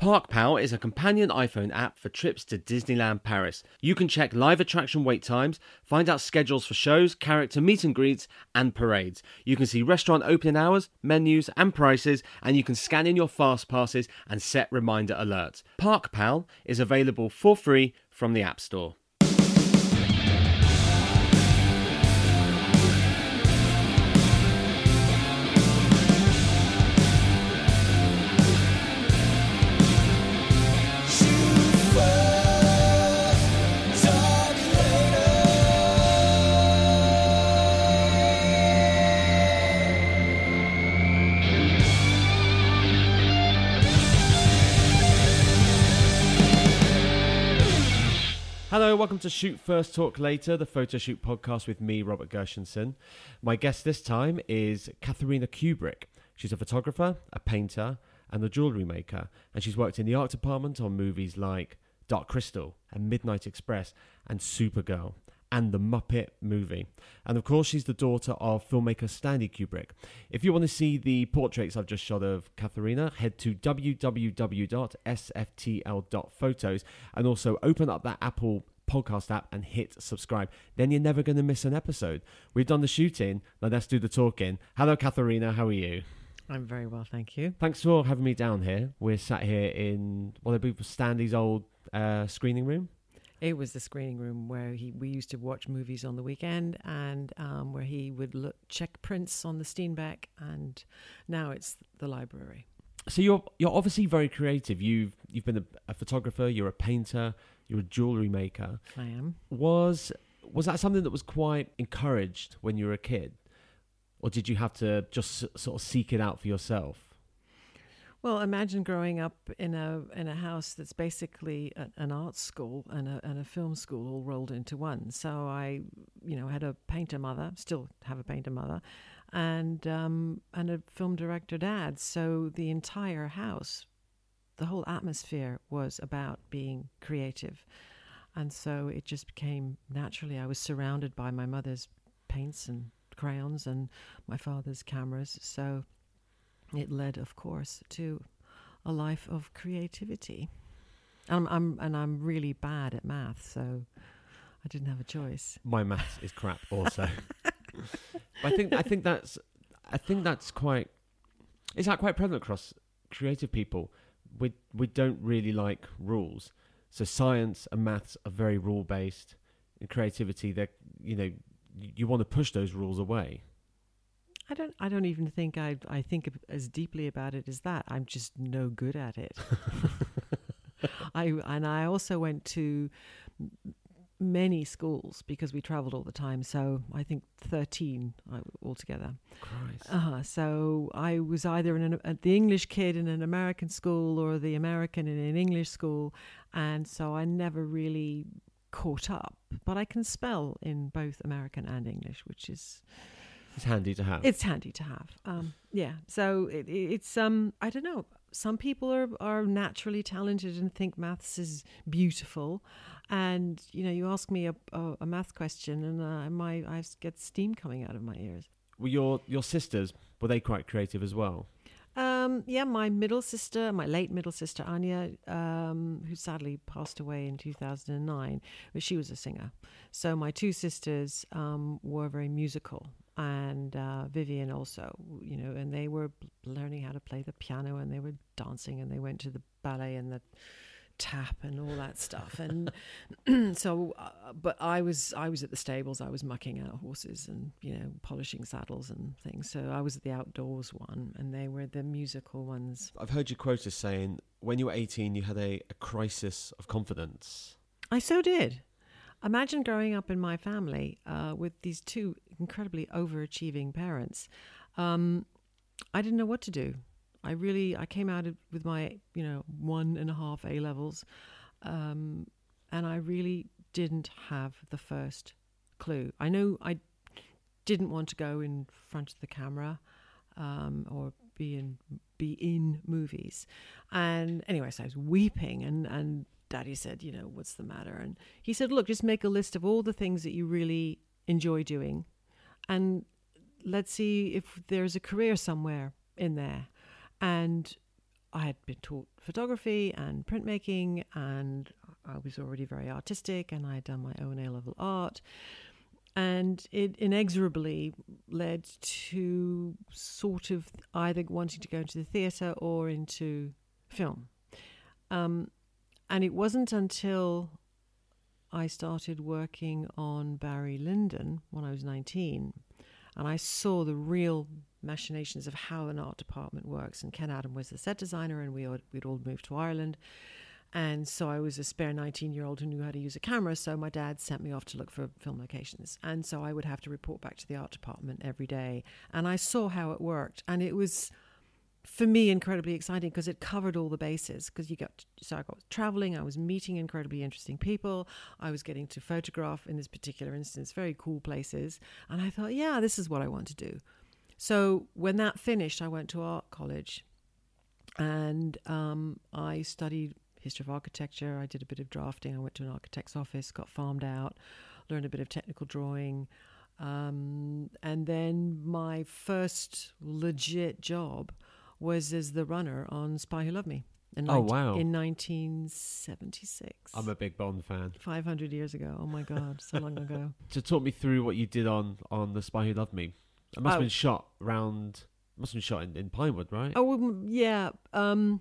ParkPal is a companion iPhone app for trips to Disneyland Paris. You can check live attraction wait times, find out schedules for shows, character meet and greets, and parades. You can see restaurant opening hours, menus, and prices, and you can scan in your fast passes and set reminder alerts. ParkPal is available for free from the App Store. Welcome to Shoot First Talk Later, the photo shoot podcast with me, Robert Gershenson. My guest this time is Katharina Kubrick. She's a photographer, a painter, and a jewellery maker, and she's worked in the art department on movies like Dark Crystal and Midnight Express and Supergirl and the Muppet movie. And of course, she's the daughter of filmmaker Stanley Kubrick. If you want to see the portraits I've just shot of Katharina, head to www.sftl.photos and also open up that Apple podcast app and hit subscribe. Then you're never going to miss an episode. We've done the shooting. Now let's do the talking. Hello, Katharina. How are you? I'm very well, thank you. Thanks for having me down here. We're sat here in what believe was Stanley's old uh, screening room. It was the screening room where he we used to watch movies on the weekend, and um, where he would look, check prints on the Steenbeck, and now it's the library. So you're you're obviously very creative. You've you've been a, a photographer. You're a painter. You're a jewelry maker. I am. Was was that something that was quite encouraged when you were a kid, or did you have to just sort of seek it out for yourself? Well, imagine growing up in a in a house that's basically a, an art school and a, and a film school all rolled into one. So I, you know, had a painter mother, still have a painter mother, and um, and a film director dad. So the entire house, the whole atmosphere was about being creative, and so it just became naturally. I was surrounded by my mother's paints and crayons and my father's cameras. So it led, of course, to a life of creativity. I'm, I'm, and I'm really bad at math, so I didn't have a choice. My maths is crap, also. I think I think that's I think that's quite is that quite prevalent across creative people. We we don't really like rules. So science and maths are very rule based. In creativity, they you know you want to push those rules away. I don't. I don't even think I. I think as deeply about it as that. I'm just no good at it. I and I also went to many schools because we traveled all the time. So I think thirteen uh, altogether. Christ. Uh-huh. So I was either in an, uh, the English kid in an American school or the American in an English school, and so I never really caught up. But I can spell in both American and English, which is it's handy to have. It's handy to have. Um, yeah. So it, it's um I don't know. Some people are are naturally talented and think maths is beautiful, and you know you ask me a a, a math question and uh, my I get steam coming out of my ears. Were your your sisters were they quite creative as well? Um, yeah, my middle sister, my late middle sister Anya, um, who sadly passed away in 2009, but she was a singer. So my two sisters um, were very musical, and uh, Vivian also, you know, and they were learning how to play the piano and they were dancing and they went to the ballet and the tap and all that stuff. And so uh, but i was i was at the stables. I was mucking out horses and you know polishing saddles and things. So i was at the outdoors one and they were the musical ones. I've heard you quoted saying when you were 18 you had a, a crisis of confidence. I so did. Imagine growing up in my family uh, with these two incredibly overachieving parents. Um, I didn't know what to do. I really, I came out with my, you know, one and a half A levels, um, and I really didn't have the first clue. I know I didn't want to go in front of the camera um, or be in be in movies, and anyway, so I was weeping and and Daddy said, you know, what's the matter? And he said, look, just make a list of all the things that you really enjoy doing and let's see if there's a career somewhere in there. And I had been taught photography and printmaking, and I was already very artistic, and I had done my own A level art. And it inexorably led to sort of either wanting to go into the theatre or into film. Um, and it wasn't until I started working on Barry Lyndon when I was 19, and I saw the real machinations of how an art department works. And Ken Adam was the set designer, and we had, we'd all moved to Ireland. And so I was a spare 19 year old who knew how to use a camera. So my dad sent me off to look for film locations. And so I would have to report back to the art department every day. And I saw how it worked. And it was, for me, incredibly exciting because it covered all the bases. Because you got, so I got traveling, I was meeting incredibly interesting people. I was getting to photograph, in this particular instance, very cool places. And I thought, yeah, this is what I want to do. So when that finished, I went to art college and um, I studied history of architecture. I did a bit of drafting. I went to an architect's office, got farmed out, learned a bit of technical drawing. Um, and then my first legit job was as the runner on Spy Who Loved Me. In oh, wow. In 1976. I'm a big Bond fan. 500 years ago. Oh, my God. so long ago. To talk me through what you did on, on The Spy Who Loved Me. It must have Oh. been shot round. Must have been shot in, in Pinewood, right? Oh um, yeah. Um,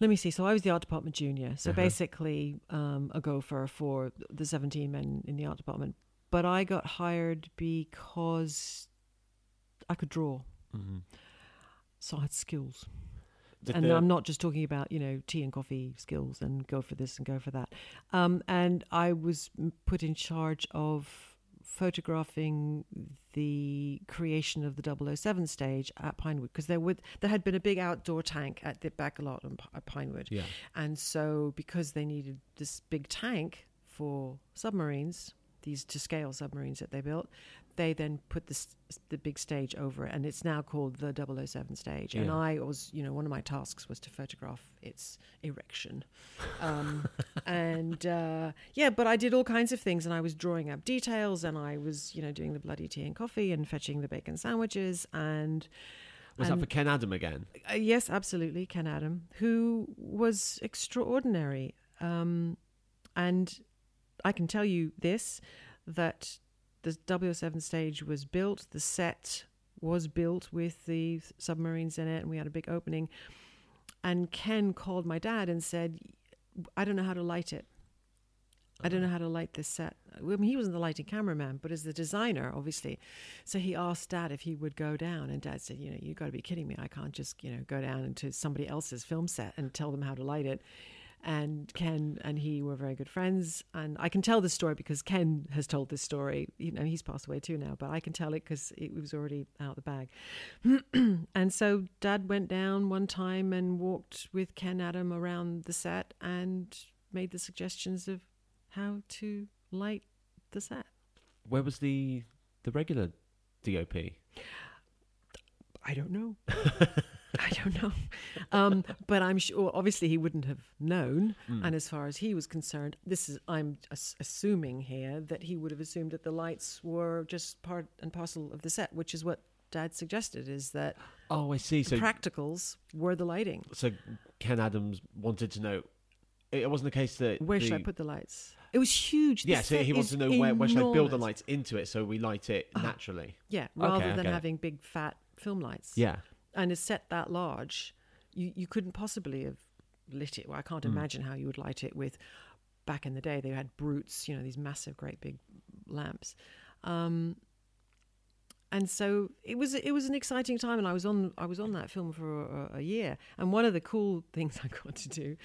let me see. So I was the art department junior. So Uh-huh. basically, um, a gopher for the seventeen men in the art department. But I got hired because I could draw, hmm so I had skills. Did and the- I'm not just talking about you know tea and coffee skills and go for this and go for that. Um, and I was put in charge of photographing the creation of the 007 stage at Pinewood because there would there had been a big outdoor tank at the back lot at Pinewood, yeah. and so because they needed this big tank for submarines, these to scale submarines that they built, they then put this the big stage over it, and it's now called the 007 stage. And I was, you know, one of my tasks was to photograph its erection, um, and uh, yeah, but I did all kinds of things, and I was drawing up details, and I was, you know, doing the bloody tea and coffee, and fetching the bacon sandwiches, and Was that for Ken Adam again? uh, yes, absolutely, Ken Adam, who was extraordinary. Um, and I can tell you this that the 007 stage was built, the set was built with the submarines in it, and we had a big opening. And Ken called my dad and said, I don't know how to light it. I don't uh-huh. know how to light this set. I mean, he wasn't the lighting cameraman, but as the designer, obviously. So he asked Dad if he would go down, and Dad said, "You know, you've got to be kidding me! I can't just, you know, go down into somebody else's film set and tell them how to light it." And Ken and he were very good friends, and I can tell this story because Ken has told this story. You know, he's passed away too now, but I can tell it because it was already out of the bag. and so Dad went down one time and walked with Ken Adam around the set and made the suggestions of how to light the set. Where was the the regular DOP? I don't know. I don't know. Um, but I'm sure, obviously, he wouldn't have known. Mm. And as far as he was concerned, this is, I'm as- assuming here that he would have assumed that the lights were just part and parcel of the set, which is what Dad suggested, is that Oh, I see. So practicals were the lighting. so Ken Adams wanted to know. It wasn't the case that Where should I put the lights? It was huge. The Yeah, so he wants to know where, where should I build the lights into it so we light it Ah. naturally. Yeah, rather I than it. having big fat film lights. Yeah. And a set that large, you, you couldn't possibly have lit it. Well, I can't Mm. imagine how you would light it with. Back in the day, they had brutes, you know, these massive, great big lamps, um, and so it was it was an exciting time. And I was on I was on that film for a, a year. And one of the cool things I got to do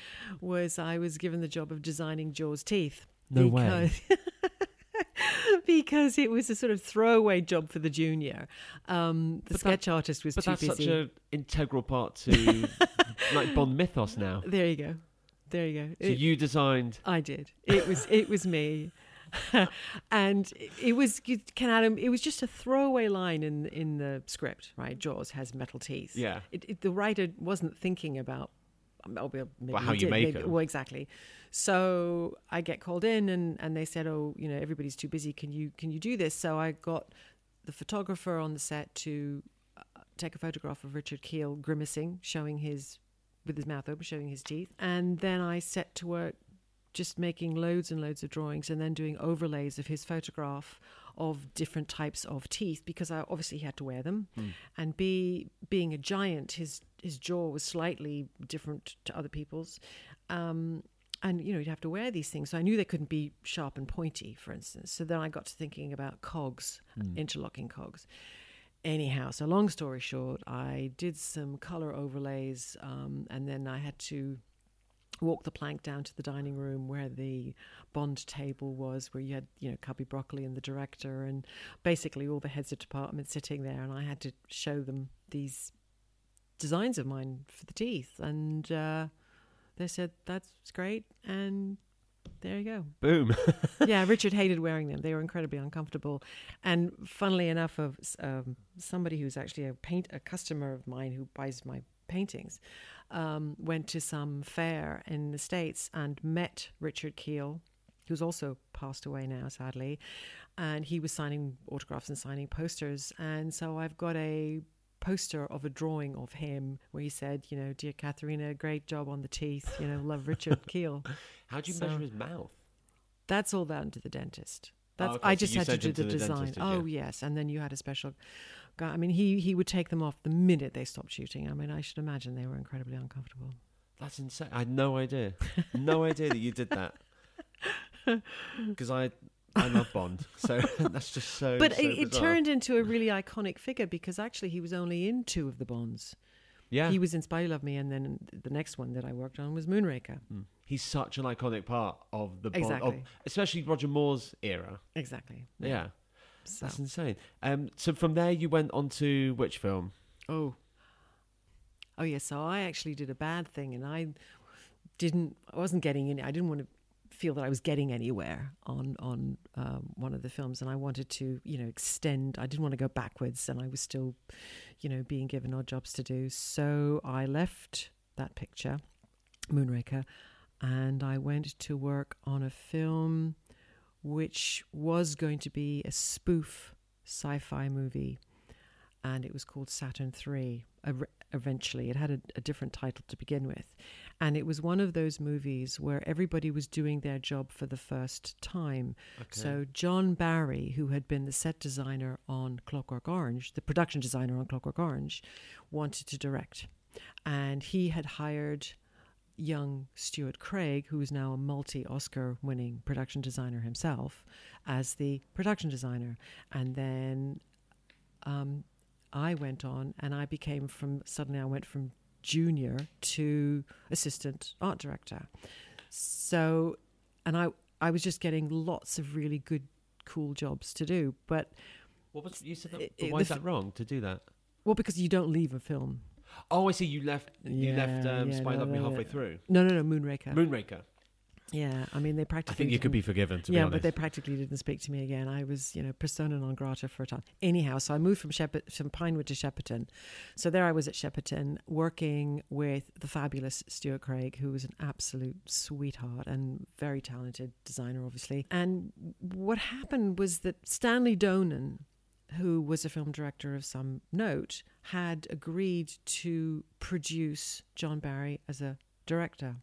was I was given the job of designing Jaws' teeth. No way. because, it was a sort of throwaway job for the junior. Um, the But that- sketch artist was But too that's busy. such an integral part to like Bond mythos now. There you go. There you go. So It- you designed. I did. It was it was me. and it was Ken Adam. It was just a throwaway line in in the script, right? Jaws has metal teeth. Yeah. It, it, the writer wasn't thinking about well, maybe Well, how you did, make maybe-. Well, exactly. So I get called in, and and they said, oh, you know, everybody's too busy. Can you can you do this? So I got the photographer on the set to uh, take a photograph of Richard Kiel grimacing, showing his with his mouth open, showing his teeth. And then I set to work just making loads and loads of drawings and then doing overlays of his photograph of different types of teeth because I obviously he had to wear them. Mm. And B, being a giant, his his jaw was slightly different to other people's. Um, and you know you'd have to wear these things. So i knew they couldn't be sharp and pointy for instance. So then i got to thinking about cogs Mm. interlocking cogs. Anyhow so long story short i did some color overlays um, and then i had to walk the plank down to the dining room where the bond table was where you had you know cubby broccoli and the director and basically all the heads of department sitting there. And i had to show them these designs of mine for the teeth. And uh, they said that's great and there you go Boom. yeah, Richard hated wearing them. They were incredibly uncomfortable. And funnily enough, of um, somebody who's actually a paint a customer of mine who buys my paintings, um, went to some fair in the states and met Richard Kiel, who's also passed away now, sadly, and he was signing autographs and signing posters. And so I've got a poster of a drawing of him where he said, you know, dear Katharina, great job on the teeth. You know, love Richard Kiel. How do you So- measure his mouth? That's all down to the dentist. Oh, That's okay, I just you had to do the the design. dentist, oh you? yes, and then you had a special guy. I mean, he he would take them off the minute they stopped shooting. I mean, I should imagine they were incredibly uncomfortable. That's insane. I had no idea. No idea that you did that. Because I, I love Bond, so that's just so. But so it, it turned into a really iconic figure because actually he was only in two of the Bonds. Yeah, He was in Spy Who Loved Me, and then the next one that I worked on was Moonraker. Mm. he's such an iconic part of the Bond, of, especially Roger Moore's era. Exactly. Yeah, So. that's insane. Um, so from there you went on to which film? Oh. Oh yeah, so I actually did a bad thing and I didn't I wasn't getting in I didn't want to feel that I was getting anywhere on on um, one of the films and I wanted to, you know, extend I didn't want to go backwards and I was still, you know, being given odd jobs to do. So I left that picture, Moonraker, and I went to work on a film which was going to be a spoof sci-fi movie and it was called Saturn ev- Eventually, it had a, a different title to begin with, and it was one of those movies where everybody was doing their job for the first time. Okay. So John Barry, who had been the set designer on Clockwork Orange, the production designer on Clockwork Orange, wanted to direct, and he had hired young Stuart Craig, who is now a multi-Oscar-winning production designer himself, as the production designer, and then um, I went on and I became from suddenly I went from junior to assistant art director. So, and I I was just getting lots of really good, cool jobs to do. But what was you said? That, it- but why is that wrong to do that? well, because you don't leave a film. Oh, I see. You left. you left um, yeah, Spy no, Love Me halfway no. through. No, no, no, Moonraker. Moonraker. Yeah, I mean they practically. I think you could be forgiven. To be yeah, honest. but they practically didn't speak to me again. I was, you know, persona non grata for a time. Anyhow, so I moved from Shepper- from Pinewood to Shepperton. So there I was at Shepperton working with the fabulous Stuart Craig, who was an absolute sweetheart and very talented designer, obviously. And what happened was that Stanley Donen, who was a film director of some note, had agreed to produce John Barry as a director.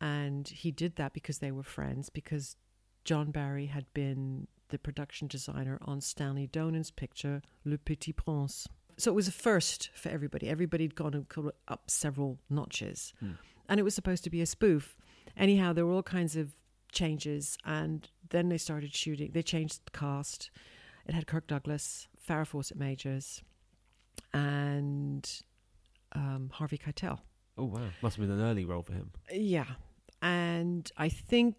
And he did that because they were friends, because John Barry had been the production designer on Stanley Donen's picture, Le Petit Prince. So it was a first for everybody. Everybody had gone up several notches. Hmm. And it was supposed to be a spoof. Anyhow, there were all kinds of changes. And then they started shooting. They changed the cast. It had Kirk Douglas, Farrah Fawcett Majors, and um, Harvey Keitel. Oh wow, must have been an early role for him. Yeah. And I think,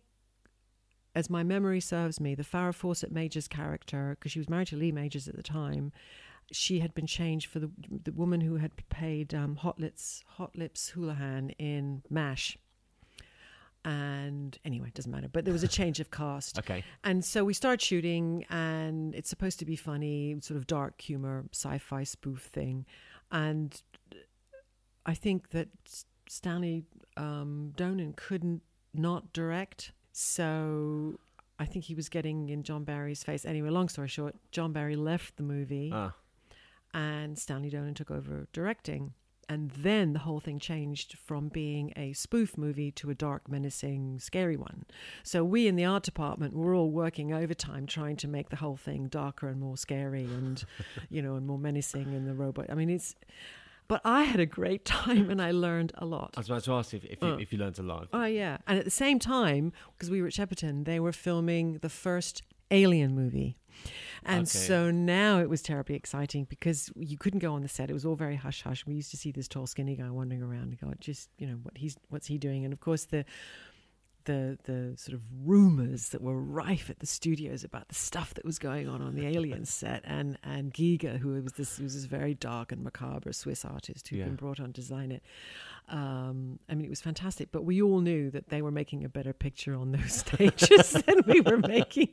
as my memory serves me, the Farrah Fawcett Majors character, because she was married to Lee Majors at the time, she had been changed for the the woman who had played um, Hot Lips Hot Lips Houlihan in MASH. And anyway, it doesn't matter. But there was a change of cast. Okay. And so we start shooting, and it's supposed to be funny, sort of dark humor, sci fi spoof thing. And I think that Stanley um, Donen couldn't not direct. So I think he was getting in John Barry's face. Anyway, long story short, John Barry left the movie Ah, and Stanley Donen took over directing. and then the whole thing changed from being a spoof movie to a dark, menacing, scary one. So we in the art department were all working overtime trying to make the whole thing darker and more scary and, you know, and more menacing in the robot. I mean, it's. But I had a great time and I learned a lot. I was about to ask if, if, you, Uh. if you learned a lot. Oh yeah, and at the same time, because we were at Shepperton, they were filming the first Alien movie, and Okay. so now it was terribly exciting because you couldn't go on the set; it was all very hush hush. We used to see this tall, skinny guy wandering around and go, just you know what he's what's he doing, and of course the. The, the sort of rumors that were rife at the studios about the stuff that was going on on the Alien set, and and Giger, who was this was this very dark and macabre Swiss artist who'd Yeah. been brought on to design it, um, I mean, it was fantastic, but we all knew that they were making a better picture on those stages than we were making.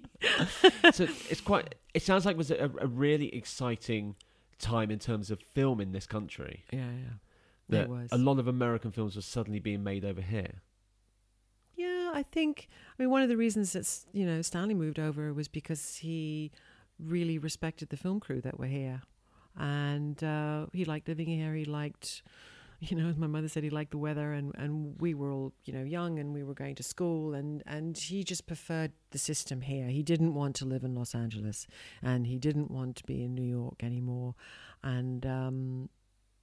so it's quite. It sounds like it was a, a really exciting time in terms of film in this country. Yeah, yeah. That It was. a lot of American films were suddenly being made over here. Yeah, I think. I mean, one of the reasons that you know Stanley moved over was because he really respected the film crew that were here, and uh, he liked living here. He liked, you know, as my mother said, he liked the weather, and and we were all you know young, and we were going to school, and and he just preferred the system here. He didn't want to live in Los Angeles, and he didn't want to be in New York anymore, and um,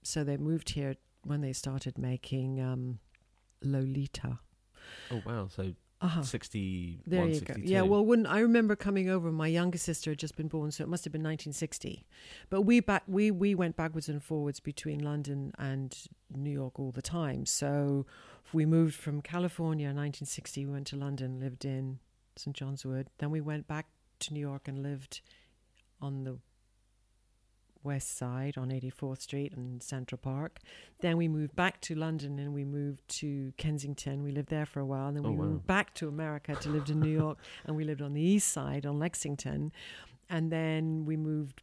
so they moved here when they started making um, Lolita. Oh wow! So Uh-huh. sixty There one, you go. Yeah, well, when I remember coming over, my younger sister had just been born, so it must have been 1960. But we back we we went backwards and forwards between London and New York all the time. So we moved from California in 1960. We went to London, lived in St John's Wood. Then we went back to New York and lived on the west side on 84th Street and Central Park. Then we moved back to London and we moved to Kensington. We lived there for a while. And then Oh, we wow. moved back to America to live in New York and we lived on the east side on Lexington. And then we moved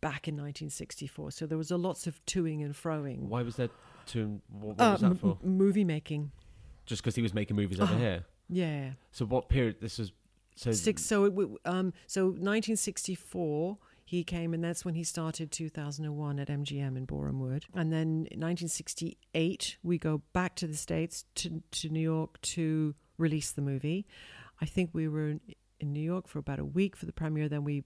back in 1964. So there was a lots of toing and froing. Why was there two? What, what Uh, was that for? m- movie making. Just because he was making movies over Uh-huh. here. Yeah. So what period? This was so Six. So it, um. So 1964, he came, and that's when he started 2001 at MGM in Borehamwood. And then in 1968, we go back to the states to to New York to release the movie. I think we were in, in New York for about a week for the premiere. Then we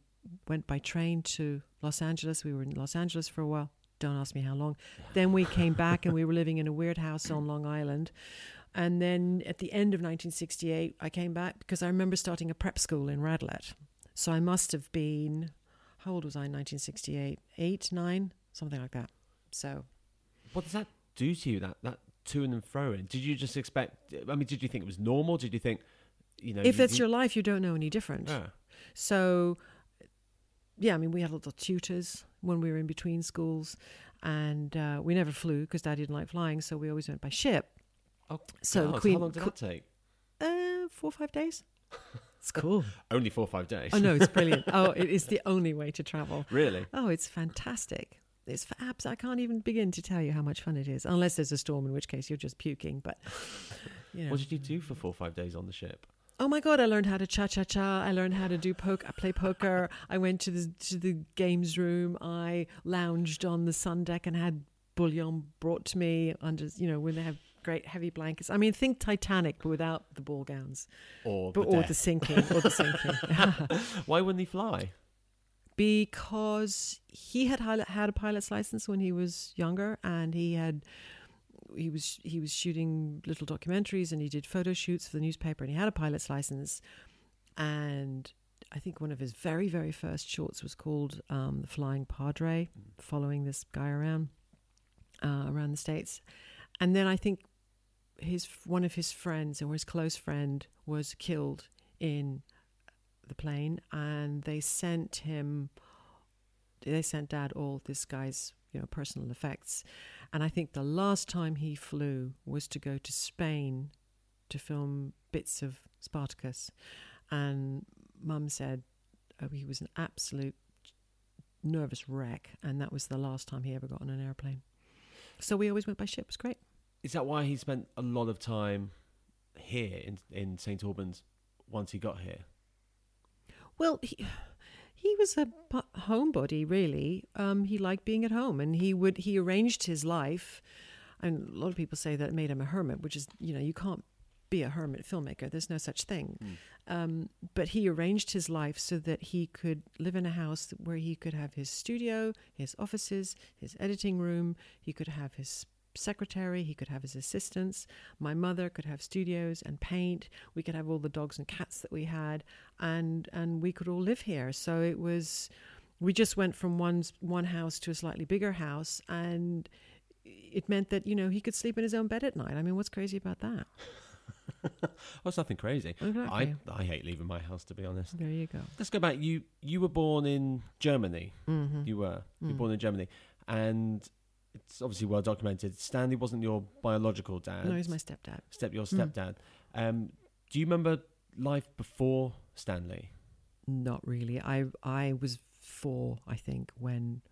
went by train to Los Angeles. We were in Los Angeles for a while. Don't ask me how long. Then we came back and we were living in a weird house on Long Island. And then at the end of 1968, I came back because I remember starting a prep school in Radlett. So I must have been, how old was I in 1968? Eight, nine, something like that. So What does that do to you? That that to and fro in? Did you just expect? I mean, did you think it was normal? Did you think, you know, if you- it's you- your life, you don't know any different. yeah. So, yeah, I mean, we had little tutors when we were in between schools, and uh, we never flew because Dad didn't like flying, so we always went by ship. Oh, So God, Queen, how long did that take? uh, four or five days. It's cool. Only four or five days. oh no, it's brilliant. Oh, it is the only way to travel. really? Oh, it's fantastic. It's for abs. I can't even begin to tell you how much fun it is, unless there's a storm, in which case you're just puking. But you know. What did you do for four or five days on the ship? Oh my god! I learned how to cha cha cha. I learned how to do poke. I play poker. I went to the to the games room. I lounged on the sun deck and had bouillon brought to me under you know when they have great heavy blankets. I mean, think Titanic but without the ball gowns, Or but the or death? the sinking or the sinking. Why wouldn't he fly? because he had had a pilot's license when he was younger, and he had he was he was shooting little documentaries and he did photo shoots for the newspaper, and he had a pilot's license, and I think one of his very very first shorts was called um, "The Flying Padre," following this guy around uh, around the states, and then I think his one of his friends or his close friend was killed in the plane and they sent him they sent dad all this guy's you know personal effects. And i think the last time he flew was to go to spain to film bits of spartacus. And mum said oh, he was an absolute nervous wreck and that was the last time he ever got on an airplane. So we always went by ship. It was great Is that why he spent a lot of time here in in St Albans once he got here? Well, he, He was a homebody, really. Um, he liked being at home, and he would he arranged his life. And a lot of people say that it made him a hermit, which is you know you can't be a hermit filmmaker. There's no such thing. Um, but he arranged his life so that he could live in a house where he could have his studio, his offices, his editing room. He could have his secretary. He could have his assistants. My mother could have studios and paint. We could have all the dogs and cats that we had, and and we could all live here. So it was. We just went from one one house to a slightly bigger house, and it meant that you know he could sleep in his own bed at night. I mean, what's crazy about that? Well, it's nothing crazy. Exactly. I I hate leaving my house to be honest. There you go. Let's go back. You you were born in Germany. Mm-hmm. You were you were Mm. born in Germany, and it's obviously well documented. Stanley wasn't your biological dad. No, he's my stepdad. step your Mm. stepdad. Um, do you remember life before Stanley? Not really. I I was four, I think, when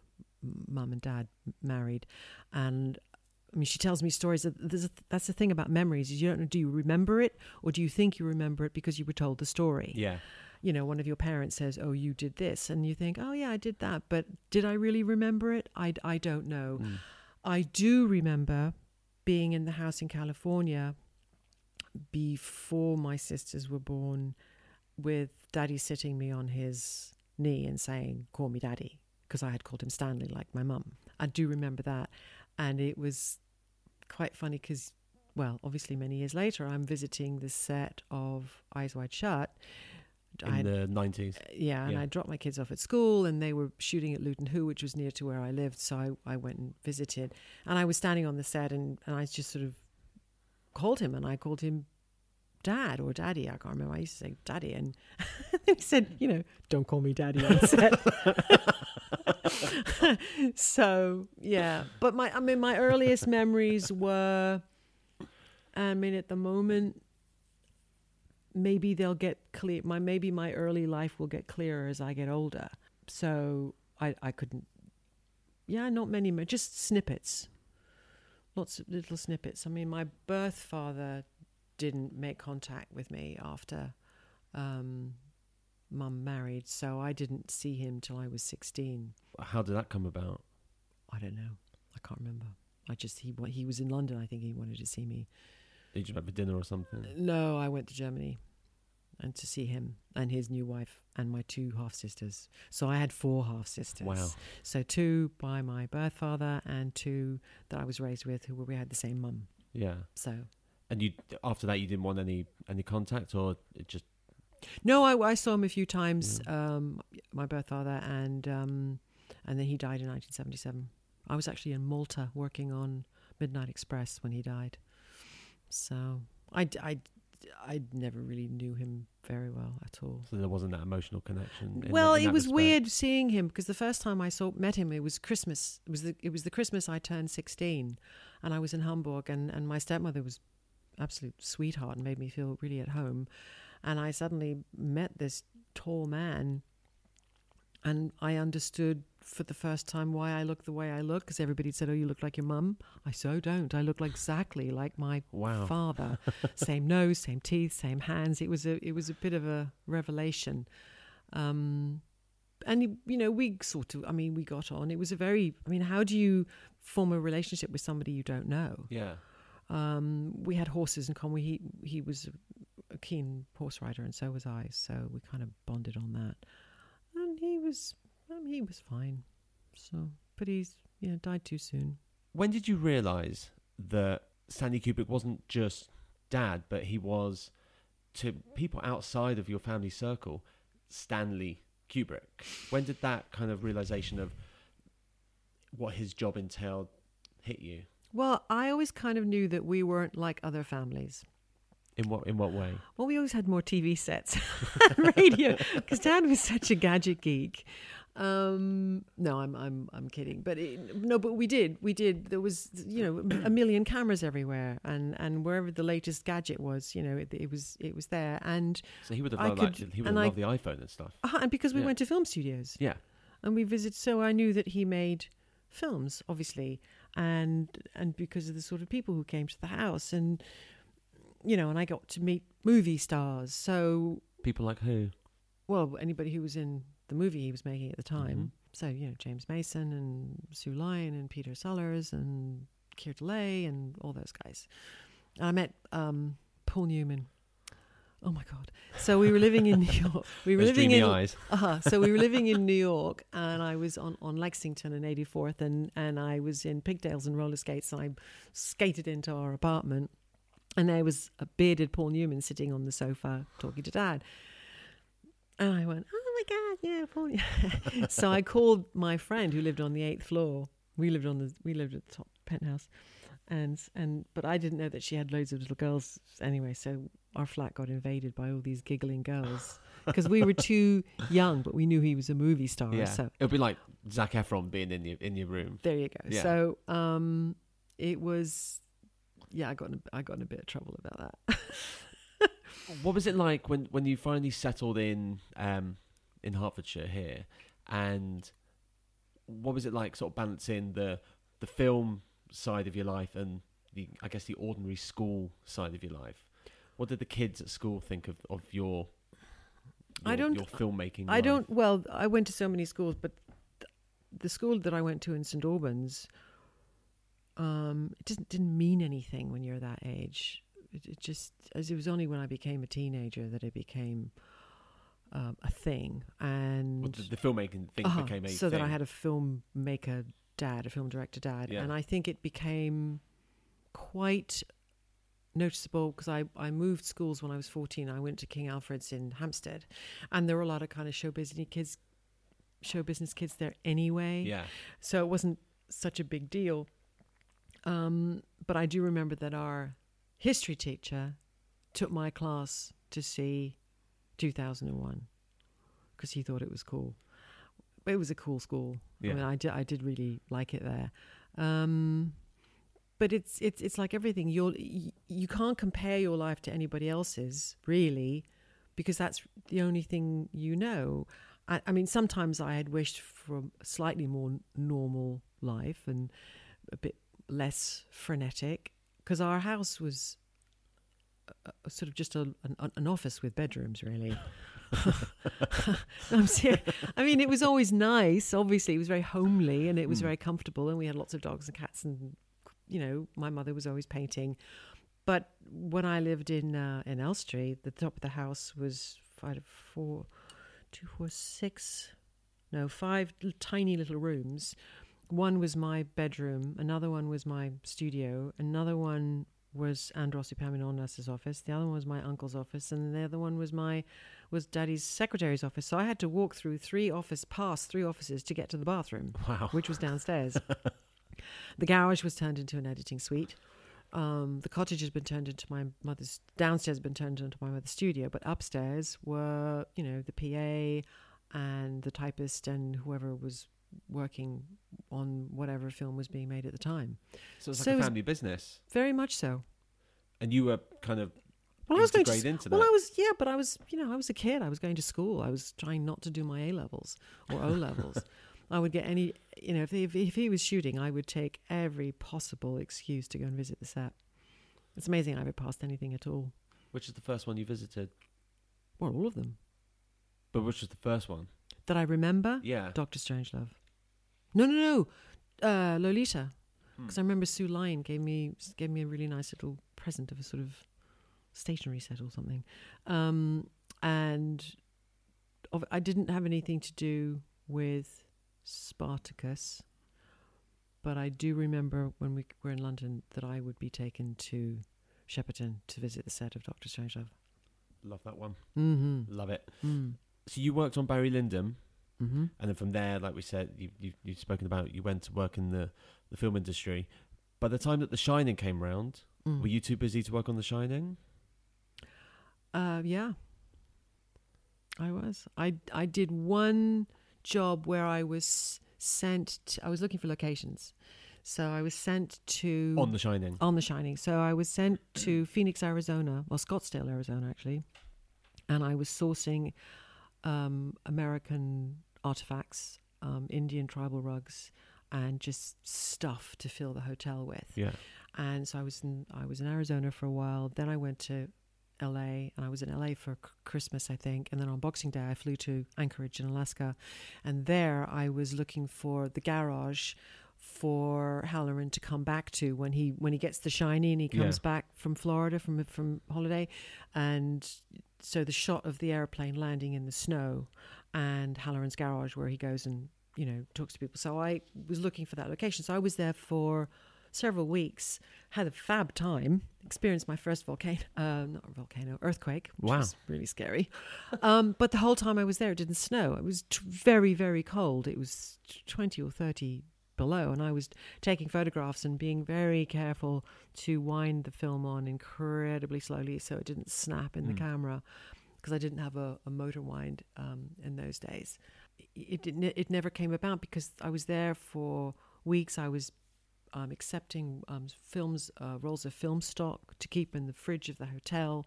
mum and dad married, and I mean, she tells me stories. That there's a, that's the thing about memories is you don't know. Do you remember it, or do you think you remember it because you were told the story? Yeah, You know, one of your parents says, "Oh, you did this," and you think, "Oh, yeah, I did that," but did I really remember it? I I don't know. Mm. I do remember being in the house in California before my sisters were born, with daddy sitting me on his knee and saying, Call me daddy, because I had called him Stanley like my mum. I do remember that. And it was quite funny because, well, obviously many years later, I'm visiting the set of Eyes Wide Shut. In the nineties. Uh, yeah, and Yeah. I dropped my kids off at school, and they were shooting at Luton Hoo, which was near to where I lived. So I, I went and visited, and I was standing on the set, and, and I just sort of called him, and I called him Dad or Daddy. I can't remember. I used to say Daddy, and he said, you know, don't call me Daddy on set. so yeah, but my I mean, my earliest memories were, I mean, at the moment maybe they'll get clear my maybe my early life will get clearer as I get older. So I I couldn't yeah, not many just snippets. Lots of little snippets. I mean my birth father didn't make contact with me after um mum married, so I didn't see him till I was 16. How did that come about? I don't know. I can't remember. I just he he was in London. I think he wanted to see me. Did you just have a dinner or something? No, I went to Germany and to see him and his new wife and my two half sisters. So I had four half sisters. Wow. So two by my birth father and two that I was raised with who we had the same mum. Yeah. So And you after that you didn't want any any contact or it just no, I, I saw him a few times. Um, my birth father and um, and then he died in 1977. I was actually in Malta working on Midnight Express when he died. So I, I, I never really knew him very well at all. so there wasn't that emotional connection. well, that- it was respect? weird seeing him because the first time I saw met him, it was Christmas. It was the it was the Christmas I turned sixteen, and I was in Hamburg, and and my stepmother was absolute sweetheart and made me feel really at home, and I suddenly met this tall man, and I understood for the first time why I look the way I look because everybody said, "Oh, you look like your mum." I so don't. I look like exactly like my Wow. father. same nose, same teeth, same hands. It was a it was a bit of a revelation. Um, and you know, we sort of. I mean, we got on. It was a very. I mean, how do you form a relationship with somebody you don't know? Yeah. Um, we had horses in common. He he was a keen horse rider, and so was I. So we kind of bonded on that. And he was, um, he was fine. So, but he's yeah died too soon. When did you realise that Stanley Kubrick wasn't just dad, but he was to people outside of your family circle, Stanley Kubrick? When did that kind of realization of what his job entailed hit you? Well, I always kind of knew that we weren't like other families. In what in what way? Well, we always had more TV sets and radio because Dad was such a gadget geek. Um, no, I'm I'm I'm kidding, but it, no, but we did we did. There was you know a million cameras everywhere, and and wherever the latest gadget was, you know, it, it was it was there, and So he would have I loved could- that. He would and have I- the iPhone and stuff. uh, and because we Yeah. went to film studios Yeah. and we visited, so I knew that he made films, obviously, and and because of the sort of people who came to the house, and you know, and I got to meet movie stars, so People like who? well, anybody who was in the movie he was making at the time. Mhm. So you know James Mason and Sue Lyon and Peter Sellers and Keir Dullea and all those guys. And I met um, Paul Newman. Oh my God! So we were living in New York. We were Those living in eyes. uh-huh. So we were living in New York, and I was on, on Lexington and 84th, and, and I was in pigtails and roller skates, and I skated into our apartment, and there was a bearded Paul Newman sitting on the sofa talking to Dad, and I went, "Oh my God, yeah, Paul." so I called my friend who lived on the eighth floor. We lived on the we lived at the top penthouse, and and but I didn't know that she had loads of little girls anyway. So our flat got invaded by all these giggling girls because we were too young, but we knew he was a movie star. Yeah, So it'd be like Zac Efron being in your in your room. there you go. Yeah. So um, it was, yeah, I got in a, I got in a bit of trouble about that. What was it like when when you finally settled in um, in Hertfordshire here, and what was it like sort of balancing the the film side of your life and the I guess the ordinary school side of your life? What did the kids at school think of of your I don't- your filmmaking? I life? don't. Well, I went to so many schools, but th- the school that I went to in St Albans, um, it didn't didn't mean anything when you're that age. It, it just as it was only when I became a teenager that it became um, a thing, and Well, the, the filmmaking thing Uh-huh. became a thing. so that I had a filmmaker dad, a film director dad, Yeah. and I think it became quite noticeable because I, I moved schools when I was 14. I went to King Alfred's in Hampstead, and there were a lot of kind of show business kids, show business kids there anyway. yeah. So it wasn't such a big deal. Um, but I do remember that our history teacher took my class to see 2001 because he thought it was cool. It was a cool school. Yeah. I mean, I did, I did really like it there. Um, but it's it's it's like everything. You're you, you can't compare your life to anybody else's really, because that's the only thing you know. I, I mean, sometimes I had wished for a slightly more normal life and a bit less frenetic, because our house was a, a sort of just a, an, an office with bedrooms, really. I'm serious. I mean, it was always nice. Obviously, it was very homely and it was Mm. very comfortable, and we had lots of dogs and cats, and you know, my mother was always painting. But when I lived in uh, in Elstree, the top of the house was five, four, two, four, six, no, five tiny little rooms. One was my bedroom, another one was my studio, another one was Andros Epaminondas's office, the other one was my uncle's office, and the other one was my was Daddy's secretary's office. So I had to walk through three office, past three offices to get to the bathroom Wow. which was downstairs. the garage was turned into an editing suite. Um, the cottage has been turned into my mother's downstairs, has been turned into my mother's studio, but upstairs were you know the PA and the typist and whoever was working on whatever film was being made at the time. So it's like So a family business, Very much so. and you were kind of Well, I was going to. into Well. I was yeah, but I was you know I was a kid. I was going to school. I was trying not to do my A levels or O levels. I would get any you know if he, if if he was shooting, I would take every possible excuse to go and visit the set. It's amazing I ever passed anything at all. Which is the first one you visited? Well, all of them But which was the first one? that I remember. Yeah. Doctor Strangelove. No, no, no. Uh, Lolita. Hmm. Because I remember Sue Lyon gave me gave me a really nice little present of a sort of stationery set or something, um, and of, I didn't have anything to do with Spartacus, but I do remember when we were in London that I would be taken to Shepperton to visit the set of Doctor Strangelove. Love that one. Mm-hmm. Love it. Mm. So you worked on Barry Lyndon, Mm-hmm. and then from there, like we said, you, you you've spoken about you went to work in the the film industry. By the time that The Shining came round, Mm. were you too busy to work on The Shining? Uh, yeah, I was. I I did one job where I was sent. To, I was looking for locations, so I was sent to On The Shining. on The Shining. So I was sent to Phoenix, Arizona, or Scottsdale, Arizona, actually, and I was sourcing um, American artifacts, um, Indian tribal rugs, and just stuff to fill the hotel with Yeah. and so I was in I was in Arizona for a while. Then I went to LA, and I was in LA for c- Christmas, I think. And then on Boxing Day, I flew to Anchorage in Alaska, and there I was looking for the garage for Halloran to come back to when he when he gets the shiny and he comes Yeah. back from Florida from from holiday, and so the shot of the airplane landing in the snow, and Halloran's garage where he goes and you know talks to people. So I was looking for that location. So I was there for several weeks, had a fab time, experienced my first volcano, uh, not volcano, earthquake, which Wow. was really scary. um, but the whole time I was there, it didn't snow. It was t- very, very cold. It was t- 20 or 30 below, and I was taking photographs and being very careful to wind the film on incredibly slowly so it didn't snap in the Mm. camera because I didn't have a, a motor wind um, in those days. It, it, it never came about because I was there for weeks. I was um, accepting um, films, uh, rolls of film stock to keep in the fridge of the hotel.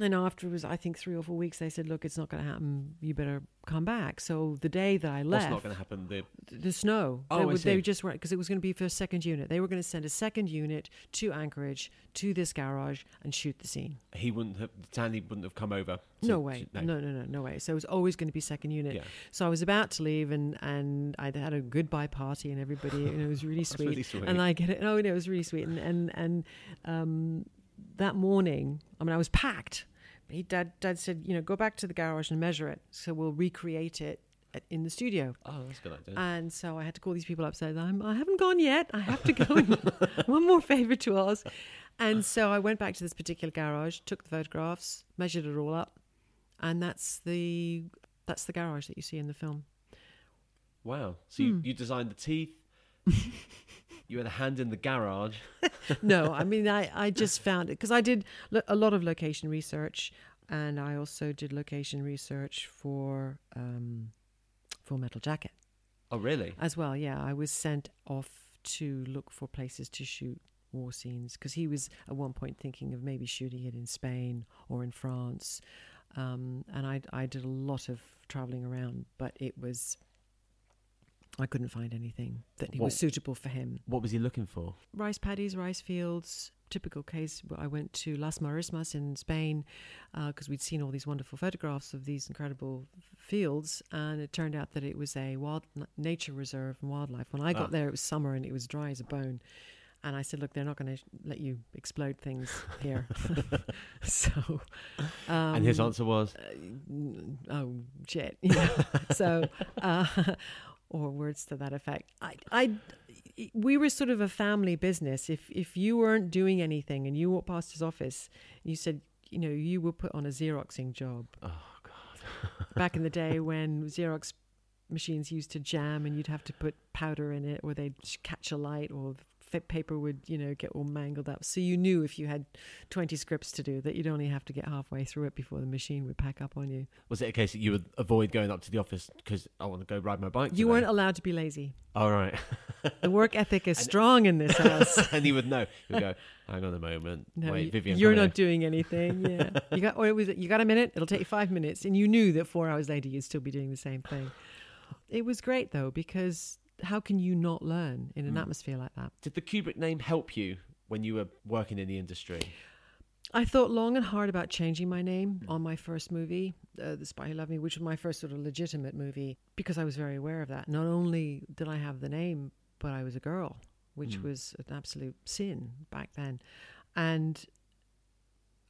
And afterwards, I think three or four weeks, they said, "Look, it's not going to happen. You better come back." So the day that I What's left, not going to happen? The the snow. Oh, they, I would- they just weren't because it was going to be for a second unit. They were going to send a second unit to Anchorage to this garage and shoot the scene. he wouldn't have. Tandy wouldn't have come over. No way. to- No. no, no, no, way. So it was always going to be second unit. Yeah. So I was about to leave, and and I had a goodbye party, and everybody, and it was really sweet. really sweet. And I get it. Oh, no, it was really sweet. And and and um, that morning, I mean, I was packed. He dad dad said, you know, go back to the garage and measure it. So we'll recreate it at, in the studio. oh, that's a good idea. And so I had to call these people up. Said, I'm, I haven't gone yet. I have to go. One more favor to us. And so I went back to this particular garage, took the photographs, measured it all up, and that's the that's the garage that you see in the film. wow. So you, Hmm. you designed the teeth. you had a hand in the garage. no, I mean, I, I just found it because I did lo- a lot of location research and I also did location research for um, Full Metal Jacket Oh, really? as well. Yeah, I was sent off to look for places to shoot war scenes because he was at one point thinking of maybe shooting it in Spain or in France. Um, and I, I did a lot of traveling around, but it was. I couldn't find anything that What- was suitable for him What was he looking for? rice paddies, rice fields. Typical case. I went to Las Marismas in Spain because we'd seen all these wonderful photographs of these incredible fields, and it turned out that it was a wild nature reserve and wildlife. When I got Ah. there, it was summer and it was dry as a bone. And I said, "Look, they're not going to let you explode things here." so, um, and his answer was, uh, oh shit you know? so uh, or words to that effect I, I we were sort of a family business if if you weren't doing anything and you walked past his office you said you know you were put on a xeroxing job "Oh God." back in the day when xerox machines used to jam and you'd have to put powder in it or they'd catch a light or paper would you know get all mangled up so you knew if you had 20 scripts to do that you'd only have to get halfway through it before the machine would pack up on you Was it a case that you would avoid going up to the office because I want to go ride my bike? you today? weren't allowed to be lazy All right. the work ethic is And- strong in this house and you would know. You'd go, hang on a moment. no Wait, you- Vivian. you're not doing anything yeah you got or it was you got a minute it'll take you five minutes and you knew that four hours later you'd still be doing the same thing it was great though because how can you not learn in an Mm. atmosphere like that Did the Kubrick name help you when you were working in the industry? I thought long and hard about changing my name Mm. on my first movie, uh, The Spy Who Loved Me, which was my first sort of legitimate movie, because I was very aware of that. Not only did I have the name, but I was a girl, which Mm. was an absolute sin back then. And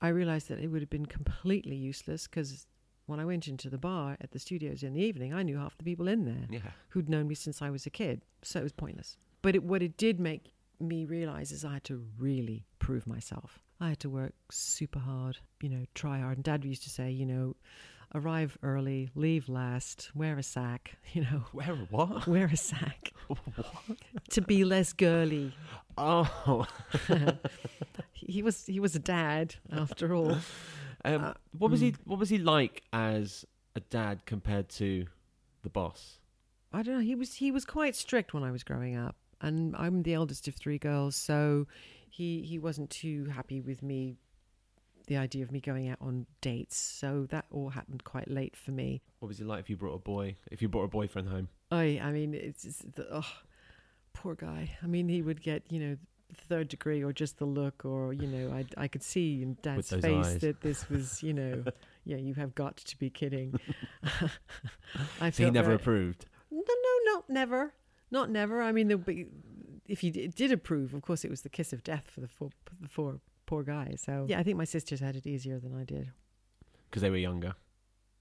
I realized that it would have been completely useless because when I went into the bar at the studios in the evening, I knew half the people in there Yeah. who'd known me since I was a kid. So it was pointless. But it, what it did make me realize is I had to really prove myself. I had to work super hard, you know, try hard. And dad used to say, you know, arrive early, leave last, wear a sack, you know, Wear a what? wear a sack to be less girly. Oh. he was he was a dad after all. Um, Uh, what was he? mm. What was he like as a dad compared to the boss? I don't know. He was he was quite strict when I was growing up, and I'm the eldest of three girls, so he he wasn't too happy with me. The idea of me going out on dates, so that all happened quite late for me. What was he like if you brought a boy? If you brought a boyfriend home? I I mean, it's, it's the, oh, poor guy. I mean, he would get you know third degree or just the look or you know I I could see in Dad's face eyes. that this was you know yeah you have got to be kidding. I So he never very- approved. no, no, not never, not never. I mean, there'll be, if he did, did approve, of course, it was the kiss of death for the four, the four poor guys. So yeah, I think my sisters had it easier than I did. Because they were younger.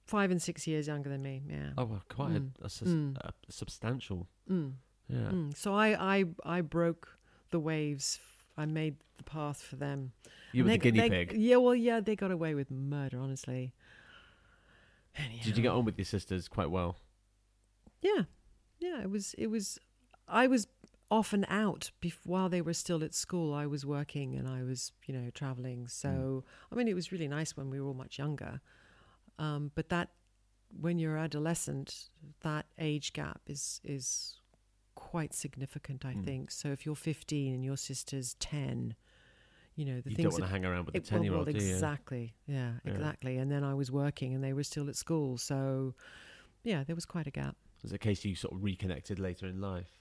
Five and six years younger than me. Yeah. Oh, well, quite Mm. a, Mm. a substantial. Mm. Yeah. Mm. So I, I, I broke the waves. I made the path for them. You And were they the guinea they- pig. Yeah, well, yeah, they got away with murder. Honestly. Did you get on with your sisters quite well? Yeah, yeah. It was. It was. I was often out bef- while they were still at school. I was working and I was, you know, traveling. So I mean, it was really nice when we were all much younger. Um, but that, when you're adolescent, that age gap is is quite significant. I Mm. think. So if you're 15 and your sister's 10, you know the you don't want to hang around with the 10 year old, well, do you? exactly. Yeah, Yeah. exactly. And then I was working, and they were still at school. So, yeah, there was quite a gap. Was it a case you sort of reconnected later in life?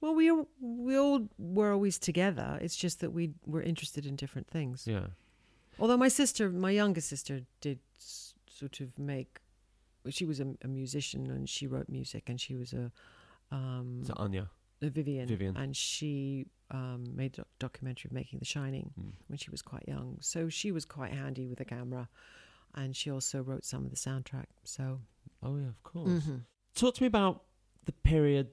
Well, we all, we all were always together. It's just that we were interested in different things. Yeah. Although my sister, my younger sister, did s- sort of make. She was a, a musician and she wrote music, and she was a. Um, Is it Anya? a Vivian, Vivian. and she um, made a documentary of making The Shining Mm. when she was quite young. So she was quite handy with a camera, and she also wrote some of the soundtrack. So Oh, yeah, of course. Mhm. Talk to me about the period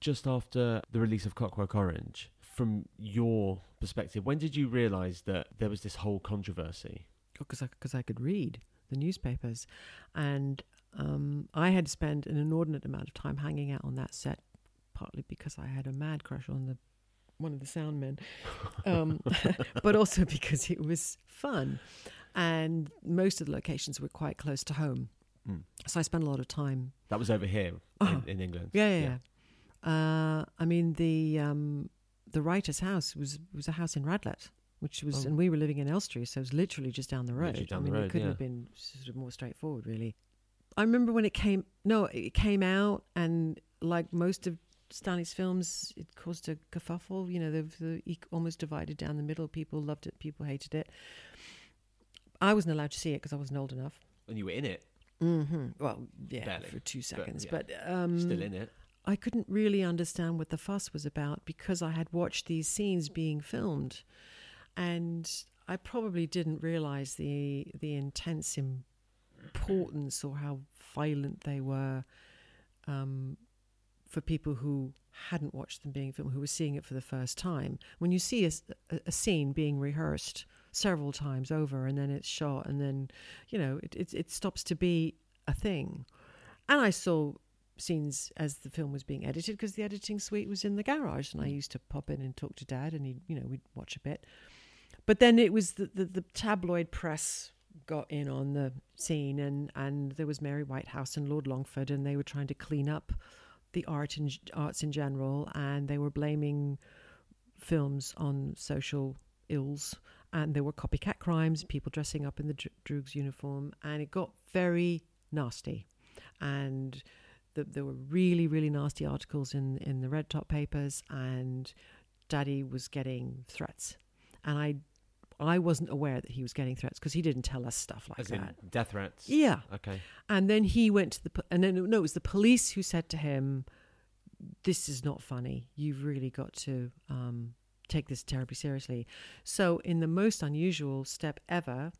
just after the release of Clockwork Orange. From your perspective, when did you realise that there was this whole controversy? because I, 'cause I could read the newspapers, and um, I had spent an inordinate amount of time hanging out on that set, partly because I had a mad crush on the one of the sound men, um, but also because it was fun, and most of the locations were quite close to home, Mm. so I spent a lot of time That was over here Uh-huh. in, in England. Yeah, yeah. yeah. Uh, I mean the um, the writer's house was was a house in Radlett, which was, Oh. and we were living in Elstree, so it was literally just down the road. Down I the mean, road, it couldn't yeah. have been sort of more straightforward, really. I remember when it came. No, it came out, and like most of Stanley's films, it caused a kerfuffle. You know, the, the e- almost divided down the middle. People loved it, people hated it. I wasn't allowed to see it because I wasn't old enough. And you were in it, Mm-hmm. Well, yeah, Barely, for two seconds, yeah. but, um, still in it. I couldn't really understand what the fuss was about because I had watched these scenes being filmed, and I probably didn't realize the the intense importance or how violent they were um, for people who hadn't watched them being filmed, who were seeing it for the first time. When you see a scene being rehearsed several times over, and then it's shot, and then you know it it, it stops to be a thing. And I saw scenes as the film was being edited because the editing suite was in the garage and I used to pop in and talk to dad and he you know we'd watch a bit but then it was the, the, the tabloid press got in on the scene and and there was Mary Whitehouse and Lord Longford and they were trying to clean up the art and arts in general and they were blaming films on social ills and there were copycat crimes people dressing up in the Dr- Droogs uniform and it got very nasty. And the, there were really really nasty articles in in the red top papers and daddy was getting threats. And i i wasn't aware that he was getting threats because he didn't tell us stuff like As in that death threats. yeah Okay. and then he went to the po- and then no it was the police who said to him this is not funny you've really got to um, take this terribly seriously so in the most unusual step ever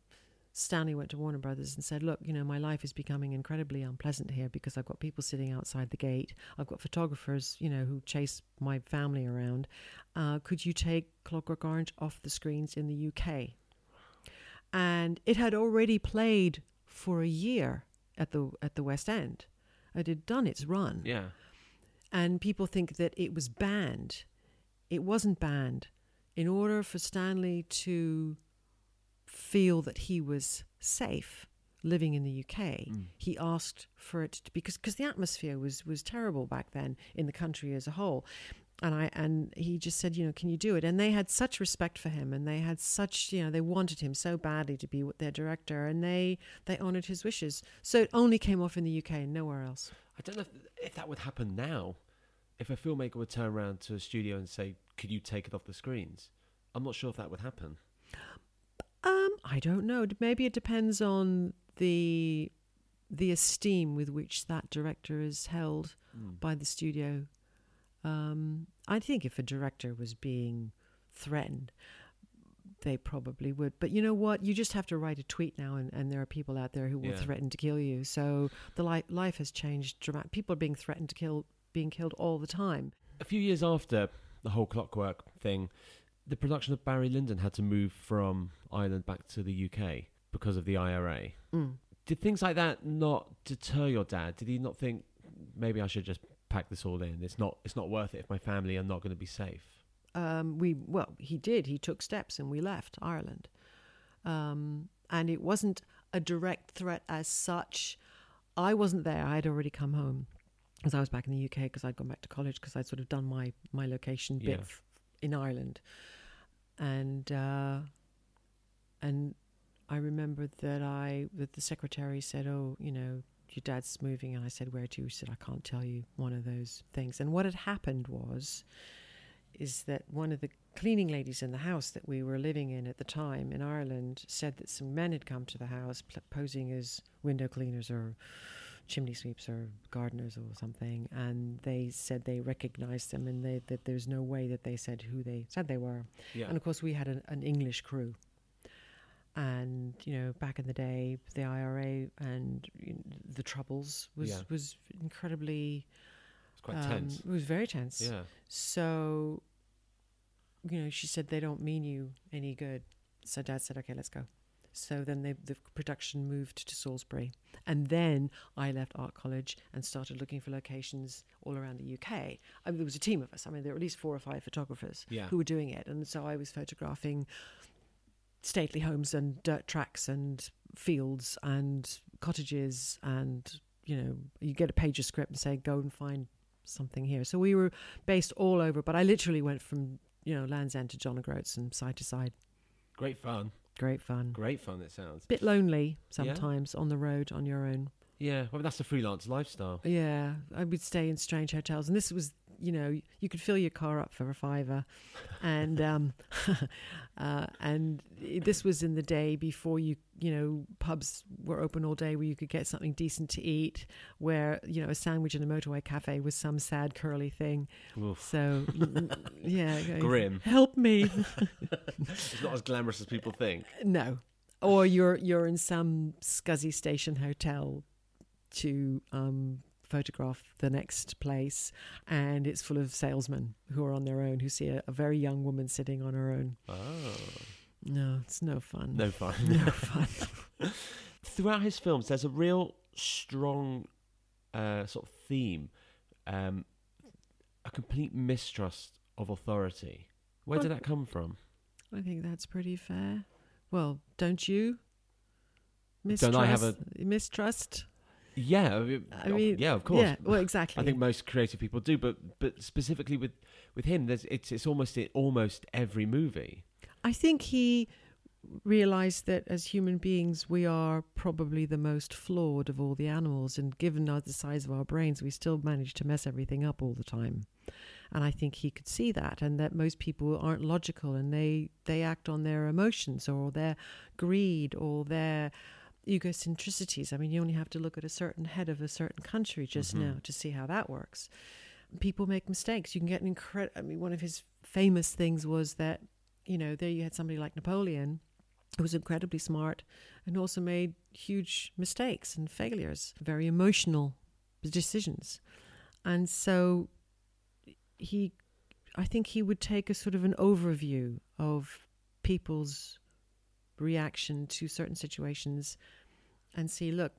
Stanley went to Warner Brothers and said, Look, you know, my life is becoming incredibly unpleasant here because I've got people sitting outside the gate. I've got photographers, you know, who chase my family around. Uh, could you take Clockwork Orange off the screens in the UK? And it had already played for a year at the at the West End. It had done its run Yeah. and people think that it was banned. It wasn't banned. In order for Stanley to feel that he was safe living in the UK, Mm. he asked for it to because because the atmosphere was was terrible back then in the country as a whole. And I and he just said, you know, can you do it? And they had such respect for him, and they had such, you know, they wanted him so badly to be their director, and they they honoured his wishes. So it only came off in the UK and nowhere else. I don't know if, if that would happen now. if a filmmaker would turn around to a studio and say, "Could you take it off the screens?" I'm not sure if that would happen. Um, I don't know. Maybe it depends on the the esteem with which that director is held Mm. by the studio. Um, I think if a director was being threatened, they probably would. But you know what? You just have to write a tweet now, and, and there are people out there who will Yeah. threaten to kill you. So the li- life has changed dramatically. People are being threatened to kill, being killed all the time. A few years after the whole clockwork thing, the production of Barry Lyndon had to move from Ireland back to the UK because of the IRA. Mm. Did things like that not deter your dad? Did he not think maybe I should just pack this all in? It's not it's not worth it if my family are not going to be safe. um, we well he did he took steps and we left ireland um, and it wasn't a direct threat as such i wasn't there i'd already come home because i was back in the uk because i'd gone back to college because i'd sort of done my my location bit Yeah. f- in ireland. And uh, and i remember that i that the secretary said oh you know your dad's moving. And i said where to he said i can't tell you one of those things. And what had happened was is that one of the cleaning ladies in the house that we were living in at the time in Ireland said that some men had come to the house pl- posing as window cleaners or chimney sweeps or gardeners or something, and they said they recognized them and they, that there's no way that they said who they said they were. Yeah. And of course, we had an, an English crew. And you know, back in the day, the IRA and you know, the Troubles was Yeah. was incredibly it's quite um, tense. It was very tense. Yeah. So, you know, she said they don't mean you any good. So Dad said, "Okay, let's go." So then they, the production moved to Salisbury, and then I left art college and started looking for locations all around the UK. I mean, there was a team of us. I mean, there were at least four or five photographers Yeah. who were doing it, and so I was photographing stately homes and dirt tracks and fields and cottages and you know you get a page of script and say go and find something here so we were based all over but i literally went from you know land's end to john o'groats and side to side Great fun. Great fun Great fun it sounds. bit lonely sometimes on the road on your own Yeah. Well that's the freelance lifestyle. yeah i would stay in strange hotels and this was you know you could fill your car up for a fiver and um uh and this was in the day before you you know pubs were open all day where you could get something decent to eat where you know a sandwich in a motorway cafe was some sad curly thing Oof. so yeah Grim. help me It's not as glamorous as people think. no or you're you're in some scuzzy station hotel to um photograph the next place and it's full of salesmen who are on their own who see a, a very young woman sitting on her own Oh. no it's no fun No fun. no fun Throughout his films, there's a real strong uh, sort of theme, um, a complete mistrust of authority. Where did that come from? i think that's pretty fair well don't you Mistrust, Don't I have a- Mistrust- mistrust Yeah, I mean, I mean, yeah, of course. yeah well exactly I think most creative people do, but but specifically with with him, there's it's it's almost in almost every movie. I think he realized that as human beings, we are probably the most flawed of all the animals. And given our, the size of our brains, we still manage to mess everything up all the time. And I think he could see that, and that most people aren't logical and they, they act on their emotions or their greed or their egocentricities. I mean, you only have to look at a certain head of a certain country just Mhm. now to see how that works. People make mistakes. You can get an incredible. I mean, one of his famous things was that you know, there you had somebody like Napoleon who was incredibly smart and also made huge mistakes and failures, very emotional decisions. And so he, I think he would take a sort of an overview of people's reaction to certain situations and see, look,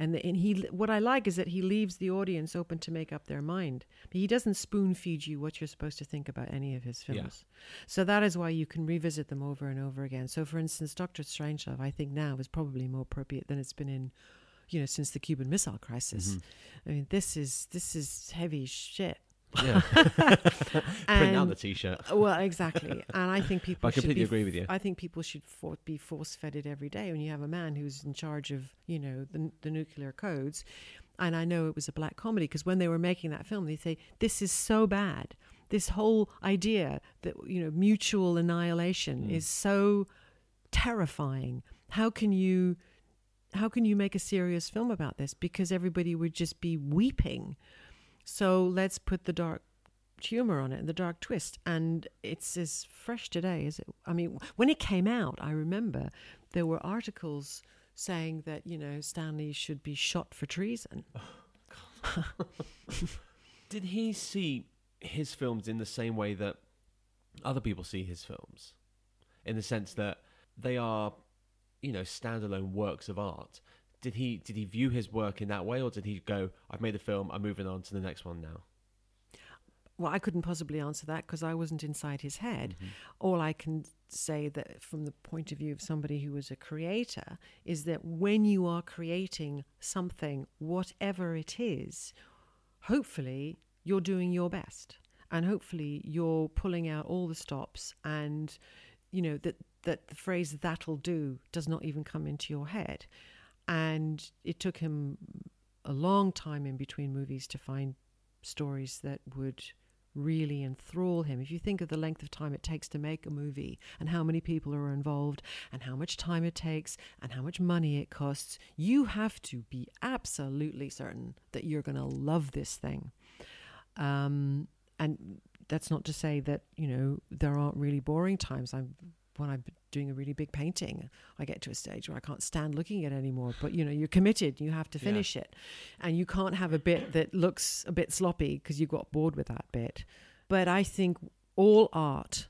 and, the, and he what I like is that he leaves the audience open to make up their mind. But he doesn't spoon feed you what you're supposed to think about any of his Yeah. films. So that is why you can revisit them over and over again. So, for instance, Doctor Strangelove, I think now is probably more appropriate than it's been in, you know, since the Cuban Missile Crisis. Mhm. I mean, this is this is heavy shit. Yeah, print out the t-shirt. Well, exactly, and I think people. But I should completely be agree with you. I think people should for, be force fed it every day. When you have a man who's in charge of, you know, the, the nuclear codes, And I know it was a black comedy because when they were making that film, they say, This is so bad. This whole idea that, you know, mutual annihilation Mm. is so terrifying. How can you how can you make a serious film about this? Because everybody would just be weeping. So let's put the dark humor on it the dark twist. And it's as fresh today as it. I mean, when it came out, I remember there were articles saying that you know Stanley should be shot for treason. Did he see his films in the same way that other people see his films? In the sense that they are, you know, standalone works of art. Did he did he view his work in that way, or did he go, "I've made a film, I'm moving on to the next one now"? Well, I couldn't possibly answer that because I wasn't inside his head. Mhm. All I can say that from the point of view of somebody who was a creator is that when you are creating something, whatever it is, hopefully you're doing your best. And hopefully you're pulling out all the stops and you know that that the phrase that'll do does not even come into your head. And it took him a long time in between movies to find stories that would really enthrall him. If you think of the length of time it takes to make a movie and how many people are involved and how much time it takes and how much money it costs, you have to be absolutely certain that you're going to love this thing. Um, and that's not to say that, you know, there aren't really boring times. I'm when I'm doing a really big painting, I get to a stage where I can't stand looking at it anymore. But you know, you're committed. You have to Yeah. finish it, and you can't have a bit that looks a bit sloppy because you got bored with that bit. But I think all art,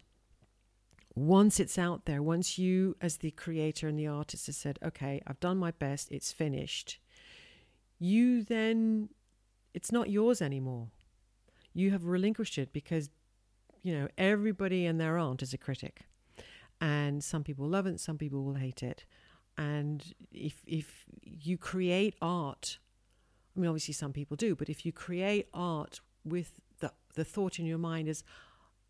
once it's out there, once you, as the creator and the artist, has said, "Okay, I've done my best. It's finished," you then, it's not yours anymore. You have relinquished it because, you know, everybody and their aunt is a critic and some people love it, some people will hate it. And if if you create art, I mean, obviously some people do, but if you create art with the the thought in your mind is,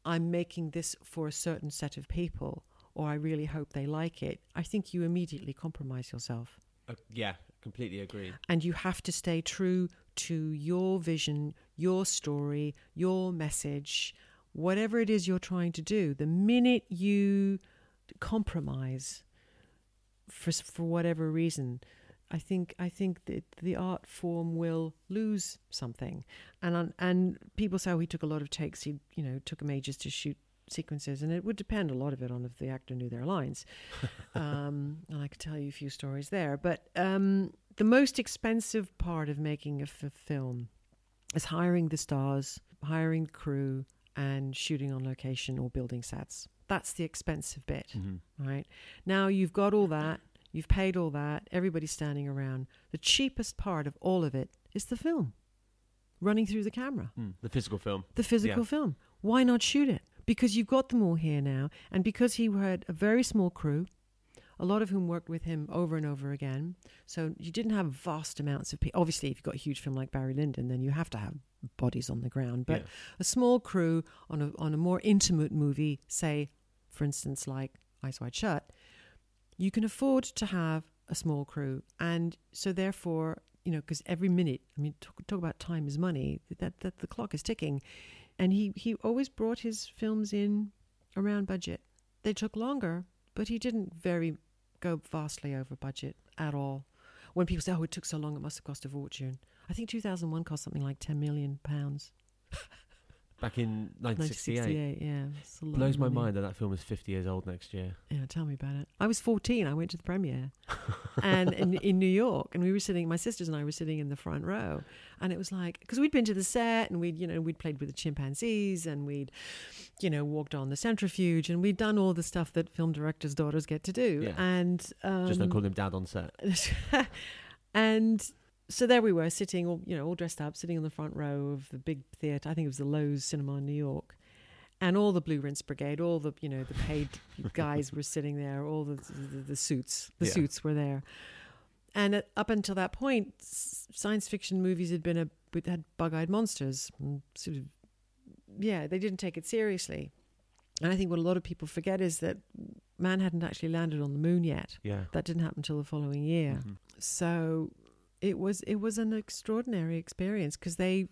I'm making this for a certain set of people, or I really hope they like it, I think you immediately compromise yourself. Uh, yeah, completely agree. And you have to stay true to your vision, your story, your message, whatever it is you're trying to do. The minute you compromise for for whatever reason, I think I think that the art form will lose something. And on, and people say oh, he took a lot of takes. He you know took him ages to shoot sequences, and it would depend a lot of it on if the actor knew their lines. um, and I could tell you a few stories there. But um, the most expensive part of making a f- film is hiring the stars, hiring the crew, and shooting on location or building sets. That's the expensive bit, Mhm. right? Now you've got all that, you've paid all that, everybody's standing around. The cheapest part of all of it is the film running through the camera Mm, The physical film. the physical Yeah. film. Why not shoot it? Because you've got them all here now, and because he had a very small crew, a lot of whom worked with him over and over again. So you didn't have vast amounts of people. Obviously, if you've got a huge film like Barry Lyndon, then you have to have bodies on the ground. But Yeah. a small crew on a on a more intimate movie, say, for instance, like Eyes Wide Shut, you can afford to have a small crew, and so therefore, you know, because every minute, I mean, talk, talk about time is money. That that the clock is ticking, and he he always brought his films in around budget. They took longer, but he didn't very go vastly over budget at all. When people say, "Oh, it took so long, it must have cost a fortune," I think 2001 cost something like 10 million pounds. Back in 1968. 1968, yeah. It's a Blows my mind that that film is 50 years old next year. Yeah, tell me about it. I was 14. I went to the premiere, and in, in New York, and we were sitting. My sisters and I were sitting in the front row, and it was like because we'd been to the set, and we'd you know we'd played with the chimpanzees, and we'd you know walked on the centrifuge, and we'd done all the stuff that film directors' daughters get to do, Yeah. and um, Just don't call him dad on set. and so there we were sitting all you know all dressed up sitting in the front row of the big theater i think it was the Loew's cinema in new york and all the blue rinse brigade all the you know the paid guys were sitting there all the the, the suits the Yeah. suits were there and at, up until that point science fiction movies had been a had bug-eyed monsters and sort of yeah they didn't take it seriously and i think what a lot of people forget is that man hadn't actually landed on the moon yet Yeah. that didn't happen until the following year Mhm. so it was it was an extraordinary experience because they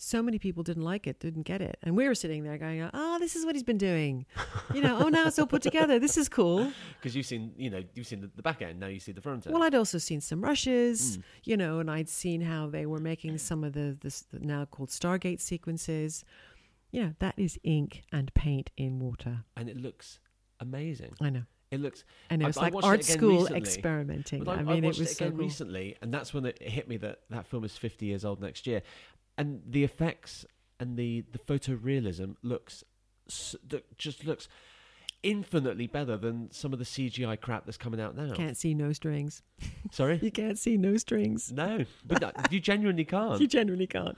so many people didn't like it, didn't get it, and we were sitting there going, "Oh, this is what he's been doing," you know. oh, now it's all put together. This is cool. Because you've seen, you know, you've seen the, the back end. Now you see the front end. Well, I'd also seen some rushes, Mm. you know, and I'd seen how they were making some of the this the now called Stargate sequences. Yeah, that is ink and paint in water. and it looks amazing. I know. It looks. And it I- was I like it art school recently. experimenting. I, I I mean, it was it so cool. recently, and that's when it hit me that that film is 50 years old next year, and the effects and the the photorealism looks just looks infinitely better than some of the CGI crap that's coming out now. Can't see no strings. Sorry, You can't see no strings. no, but no, you genuinely can't. You genuinely can't.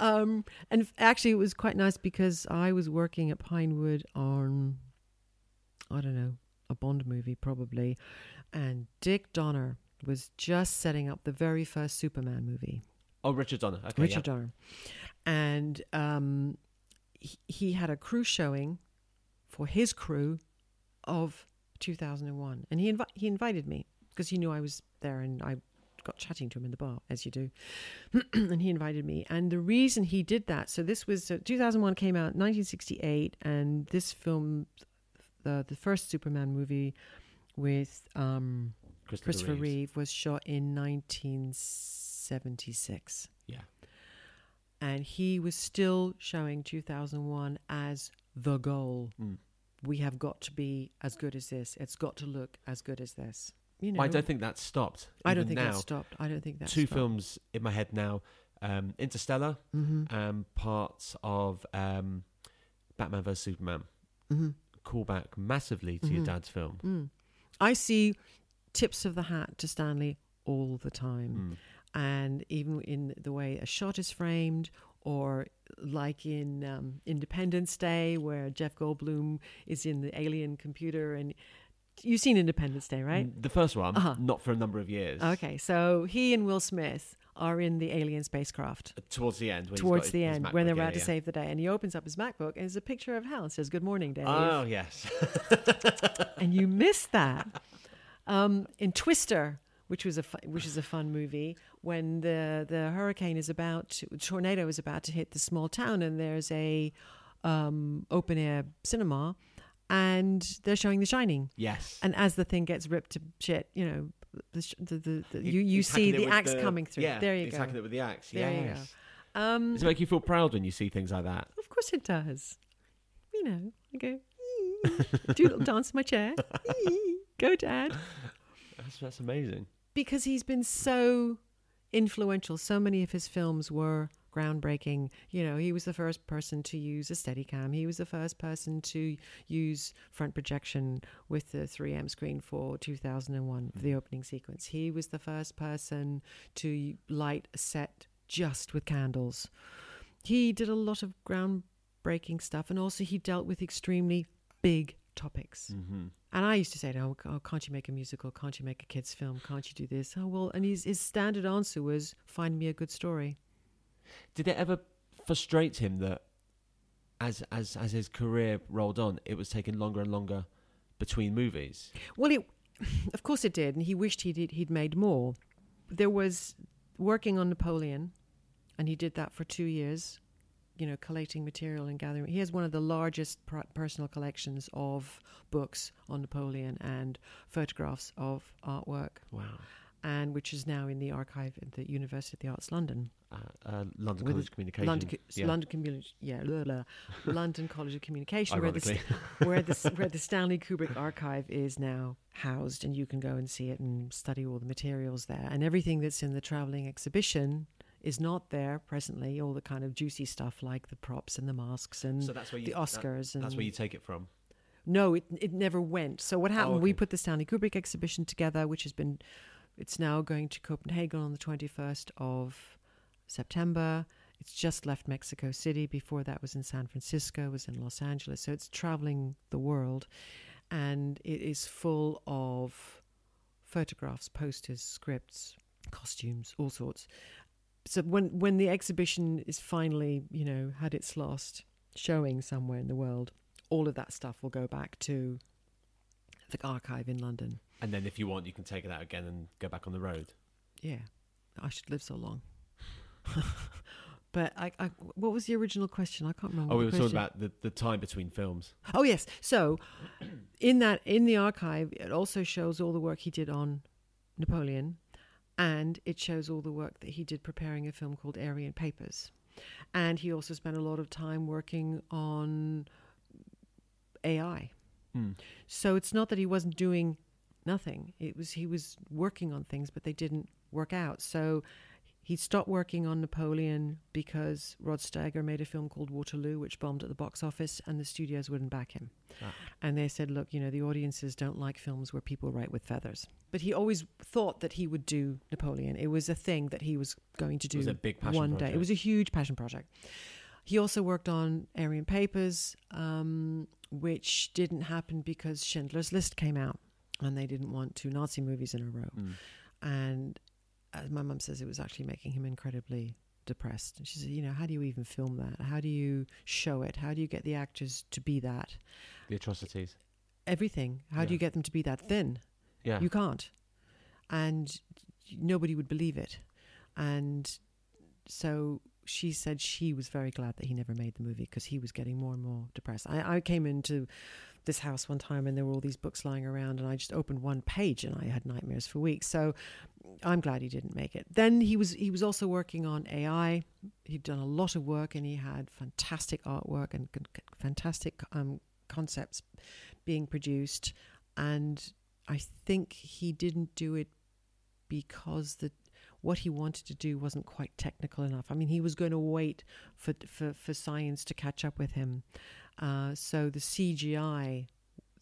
Um, and f- actually, it was quite nice because I was working at Pinewood on, I don't know, a Bond movie probably, and Dick Donner was just setting up the very first Superman movie. Oh, Richard Donner. Okay, Richard Donner, and um, he, he had a crew showing for his crew of 2001, and he invi- he invited me because he knew I was there, and I got chatting to him in the bar as you do, and he invited me. And the reason he did that, so this was uh, 2001 came out 1968, and this film, the the first Superman movie with um. Christopher, Christopher Reeves. Reeve was shot in 1976. Yeah. And he was still showing 2001 as the goal. Mm. We have got to be as good as this. It's got to look as good as this. You know, I don't think that's stopped. I don't think now. that stopped. I don't think that's Two films in my head now: um, Interstellar, hmm and parts of um, Batman vs Superman. hmm Call back massively to your Mhm. dad's film. Mm. I see tips of the hat to Stanley all the time. Mm. and even in the way a shot is framed, or like in um, Independence Day, where Jeff Goldblum is in the alien computer, and you've seen Independence Day, right? Mm, The first one, Uh-huh. not for a number of years. Okay, so he and Will Smith are in the alien spacecraft Towards the end. when towards the end when they're yeah, about to yeah. save the day, and he opens up his MacBook and there's a picture of Hal. It says "Good morning, Dave," Oh yes. and you missed that. Um, in Twister, which was a fu- which is a fun movie, when the the hurricane is about to, tornado is about to hit the small town, and there's a um, open air cinema, and they're showing The Shining, yes. and as the thing gets ripped to shit, you know, the the, the, the He- you you see the axe coming through. Yeah, there you he's go. hacking it with the axe. There yes. Um, Does it make you feel proud when you see things like that? of course it does. You know, I go do a little dance in my chair. go, Dad. That's, that's amazing. because he's been so influential. So many of his films were groundbreaking. You know, he was the first person to use a Steadicam. He was the first person to use front projection with the 3M screen for 2001 for the opening sequence. He was the first person to light a set just with candles. He did a lot of groundbreaking stuff, and also he dealt with extremely big topics. hmm And I used to say him, oh, can't you make a musical? Can't you make a kids' film? Can't you do this? Oh, well, and his, his standard answer was, find me a good story. Did it ever frustrate him that, as as as his career rolled on, it was taking longer and longer between movies? Well, it, of course it did, and he wished he'd, he'd made more. There was working on Napoleon, and he did that for two years, you know, collating material and gathering. He has one of the largest pr- personal collections of books on Napoleon and photographs of artwork, Wow. And which is now in the archive at the University of the Arts London. Uh, uh, London With College of Communication. London, Co- yeah. London Community, yeah, blah, blah. London College of Communication, where the, where the where the Stanley Kubrick archive is now housed, and you can go and see it and study all the materials there, and everything that's in the traveling exhibition is not there presently. All the kind of juicy stuff like the props and the masks and so that's where you, the that- Oscars and that's where you take it from. no, it it never went. So what happened? We okay. put the Stanley Kubrick exhibition together, which has been, it's now going to Copenhagen on the twenty first of September. It's just left Mexico City. Before that was in San Francisco, was in Los Angeles. So it's traveling the world, and it is full of photographs, posters, scripts, costumes, all sorts. So when when the exhibition is finally, you know, had its last showing somewhere in the world, all of that stuff will go back to the archive in London. And then if you want, you can take it out again and go back on the road. Yeah. I should live so long. but I, I, what was the original question? I can't remember. Oh, we were talking about the, the time between films. Oh yes. So in that in the archive, it also shows all the work he did on Napoleon, and it shows all the work that he did preparing a film called Aryan Papers, and he also spent a lot of time working on AI. Hmm. So it's not that he wasn't doing nothing. It was he was working on things, but they didn't work out. So he stopped working on Napoleon because Rod Steiger made a film called Waterloo, which bombed at the box office, and the studios wouldn't back him. Ah. And they said, "Look, you know, the audiences don't like films where people write with feathers." But he always thought that he would do Napoleon. It was a thing that he was going to It do was a big passion one day. project. It was a huge passion project. He also worked on Aryan Papers, um, which didn't happen because Schindler's List came out, and they didn't want two Nazi movies in a row. Mm. And as my mum says, it was actually making him incredibly depressed. And she said, "You know, how do you even film that? How do you show it? How do you get the actors to be that? The atrocities. Everything. How do you get them to be that thin? Yeah. You can't. And nobody would believe it. And so she said she was very glad that he never made the movie because he was getting more and more depressed. I, I came into this house one time and there were all these books lying around and I just opened one page and I had nightmares for weeks. So I'm glad he didn't make it. Then he was he was also working on AI. He'd done a lot of work and he had fantastic artwork and fantastic um, concepts being produced. And I think he didn't do it because the what he wanted to do wasn't quite technical enough. I mean, he was going to wait for for, for science to catch up with him. Uh, so the CGI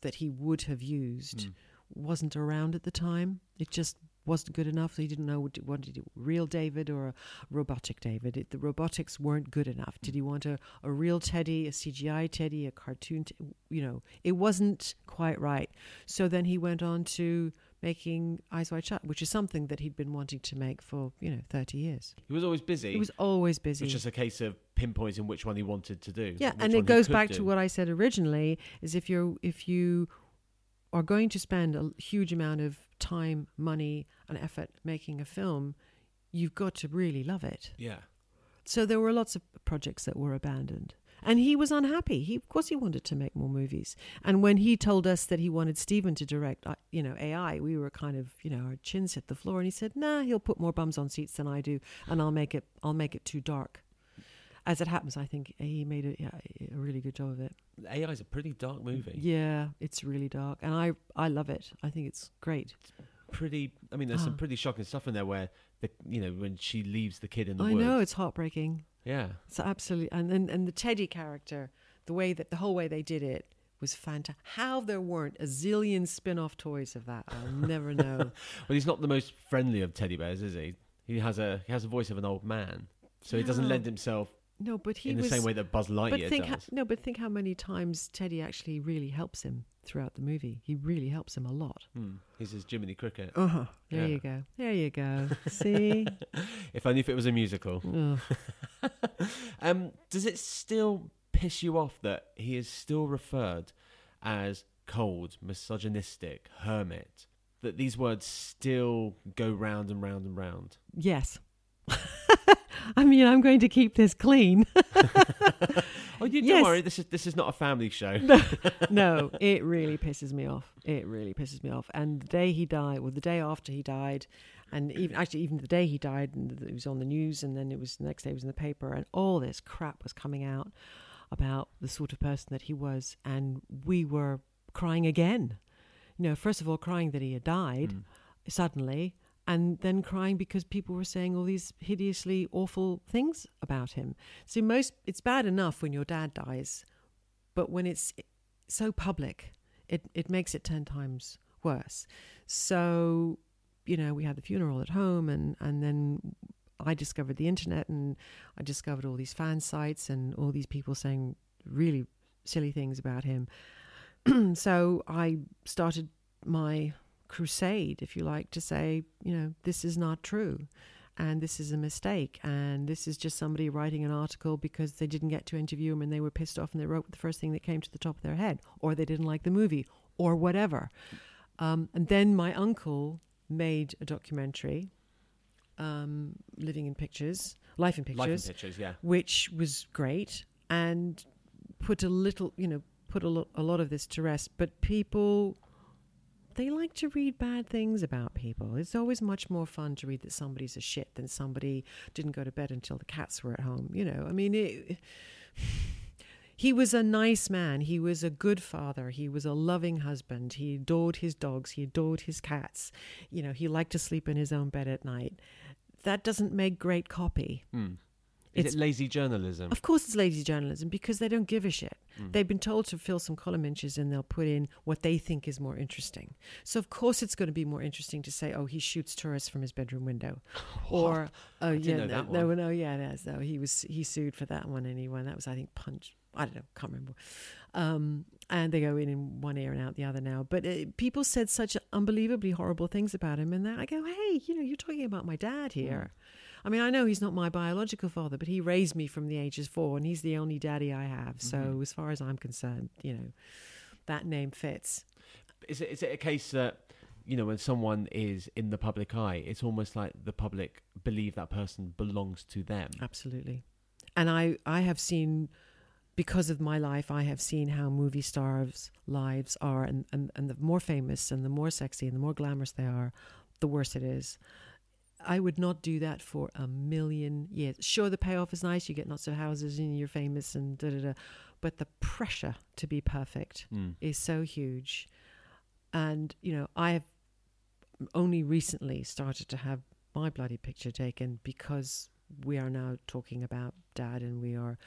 that he would have used Mm. wasn't around at the time. It just wasn't good enough. So he didn't know what what to do, real David or a robotic David. It, the robotics weren't good enough. Did he want a, a real Teddy, a CGI Teddy, a cartoon? T- you know, it wasn't quite right. So then he went on to making Eyes Wide Shut, which is something that he'd been wanting to make for you know thirty years. He was always busy. He was always busy. It's just a case of pinpointing which one he wanted to do. Yeah, and it goes back do. to what I said originally: is if you're if you are going to spend a huge amount of time, money, and effort making a film, you've got to really love it. Yeah. So there were lots of projects that were abandoned. And he was unhappy. He, of course, he wanted to make more movies. And when he told us that he wanted Stephen to direct, uh, you know, AI, we were kind of, you know, our chins hit the floor. And he said, "Nah, he'll put more bums on seats than I do, and I'll make it, I'll make it too dark." As it happens, I think he made a, yeah, a really good job of it. AI is a pretty dark movie. Yeah, it's really dark, and I, I love it. I think it's great. Pretty. I mean, there's some Ah. pretty shocking stuff in there where the you know when she leaves the kid in the I woods. know it's heartbreaking. Yeah. It's absolutely and, and and the Teddy character, the way that the whole way they did it was fantastic. How there weren't a zillion spin-off toys of that, I'll never know. Well, he's not the most friendly of teddy bears, is he? He has a he has a voice of an old man, so he doesn't lend himself No, but he in the was same way that Buzz Lightyear But think does. how, no, but think how many times Teddy actually really helps him throughout the movie. He really helps him a lot. Hmm. He's his Jiminy Cricket. Uh huh. There Yeah. you go. There you go. See. If only if it was a musical. Ugh. Um, does it still piss you off that he is still referred as cold, misogynistic, hermit? That these words still go round and round and round. Yes. I mean, I'm going to keep this clean. Oh, you don't Yes. worry. This is this is not a family show. no, it really pisses me off. It really pisses me off. And the day he died, well, the day after he died, and even actually even the day he died, and it was on the news, and then it was the next day it was in the paper, and all this crap was coming out about the sort of person that he was, and we were crying again. You know, first of all, crying that he had died Mm. suddenly, and then crying because people were saying all these hideously awful things about him. So most it's bad enough when your dad dies, but when it's so public, it it makes it ten times worse. So, you know, we had the funeral at home, and and then I discovered the internet, and I discovered all these fan sites and all these people saying really silly things about him. so I started my crusade, if you like, to say, you know, this is not true. And this is a mistake. And this is just somebody writing an article because they didn't get to interview him and they were pissed off and they wrote the first thing that came to the top of their head, or they didn't like the movie, or whatever. Um, and then my uncle made a documentary um, Living in Pictures, Life in Pictures, Life in pictures, yeah. which was great and put a little, you know, put a, lo- a lot of this to rest. But people, they like to read bad things about people. It's always much more fun to read that somebody's a shit than somebody didn't go to bed until the cats were at home. You know, I mean, it, he was a nice man. He was a good father. He was a loving husband. He adored his dogs. He adored his cats. You know, he liked to sleep in his own bed at night. That doesn't make great copy. Mm. Is It's- it lazy journalism? Of course, it's lazy journalism because they don't give a shit. Mm. They've been told to fill some column inches and they'll put in what they think is more interesting. So, of course, it's going to be more interesting to say, oh, he shoots tourists from his bedroom window. Or, oh, yeah, no, no, one. no, yeah, it is. No, he was, he sued for that one and he won. That was, I think, Punch. I don't know, can't remember. Um, and they go in in one ear and out the other now. But uh, people said such unbelievably horrible things about him. And I go, hey, you know, you're talking about my dad here. I mean, I know he's not my biological father, but he raised me from the ages four, and he's the only daddy I have. So, Mhm. as far as I'm concerned, you know, that name fits. Is it is it a case that you know when someone is in the public eye, it's almost like the public believe that person belongs to them? Absolutely. And I, I have seen, because of my life, I have seen how movie stars' lives are, and, and, and the more famous and the more sexy and the more glamorous they are, the worse it is. I would not do that for a million years. Sure, the payoff is nice. You get lots of houses and you're famous and da da da. But the pressure to be perfect Mm. is so huge. And, you know, I have only recently started to have my bloody picture taken because we are now talking about dad and we are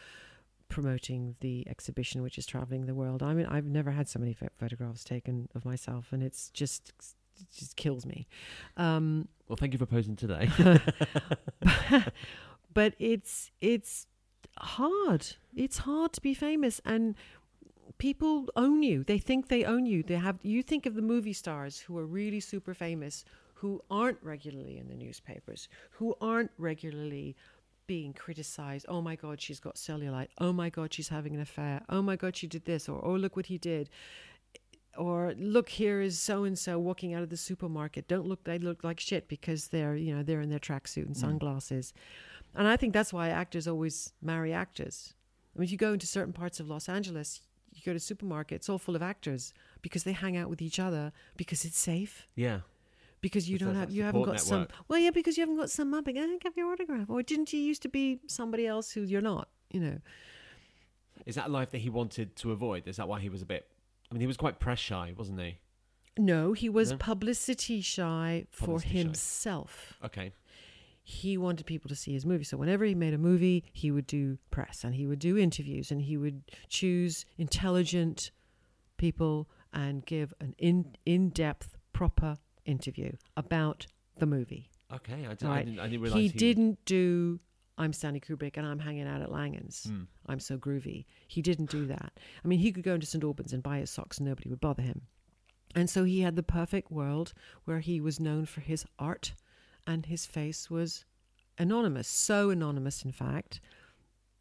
promoting the exhibition which is traveling the world. I mean, I've never had so many pho- photographs taken of myself and it's just just kills me. Um, Well, thank you for posing today. but it's it's hard. It's hard to be famous and people own you. They think they own you. They have you think of the movie stars who are really super famous who aren't regularly in the newspapers, who aren't regularly being criticized. Oh my god, she's got cellulite. Oh my god, she's having an affair. Oh my god, she did this or oh look what he did. Or look here is so and so walking out of the supermarket. Don't look they look like shit because they're, you know, they're in their tracksuit and Mm. sunglasses. And I think that's why actors always marry actors. I mean, if you go into certain parts of Los Angeles, you go to supermarket, it's all full of actors because they hang out with each other because it's safe. yeah. Because you It's don't have you haven't got support some well yeah because you haven't got some up again have your autograph or didn't you used to be somebody else who you're not you know Is that a life that he wanted to avoid? Is that why he was a bit? I mean, he was quite press shy, wasn't he? no he was No? publicity shy for Publicity shy. himself Okay. he wanted people to see his movie. So whenever he made a movie, he would do press and he would do interviews and he would choose intelligent people and give an in in depth, proper interview about the movie. Okay. I, did, I Right. didn't. I didn't realize He didn't do I'm Stanley Kubrick and I'm hanging out at Langan's. Mm. I'm so groovy. He didn't do that. I mean, he could go into St. Albans and buy his socks and nobody would bother him. And so he had the perfect world where he was known for his art and his face was anonymous. So anonymous, in fact,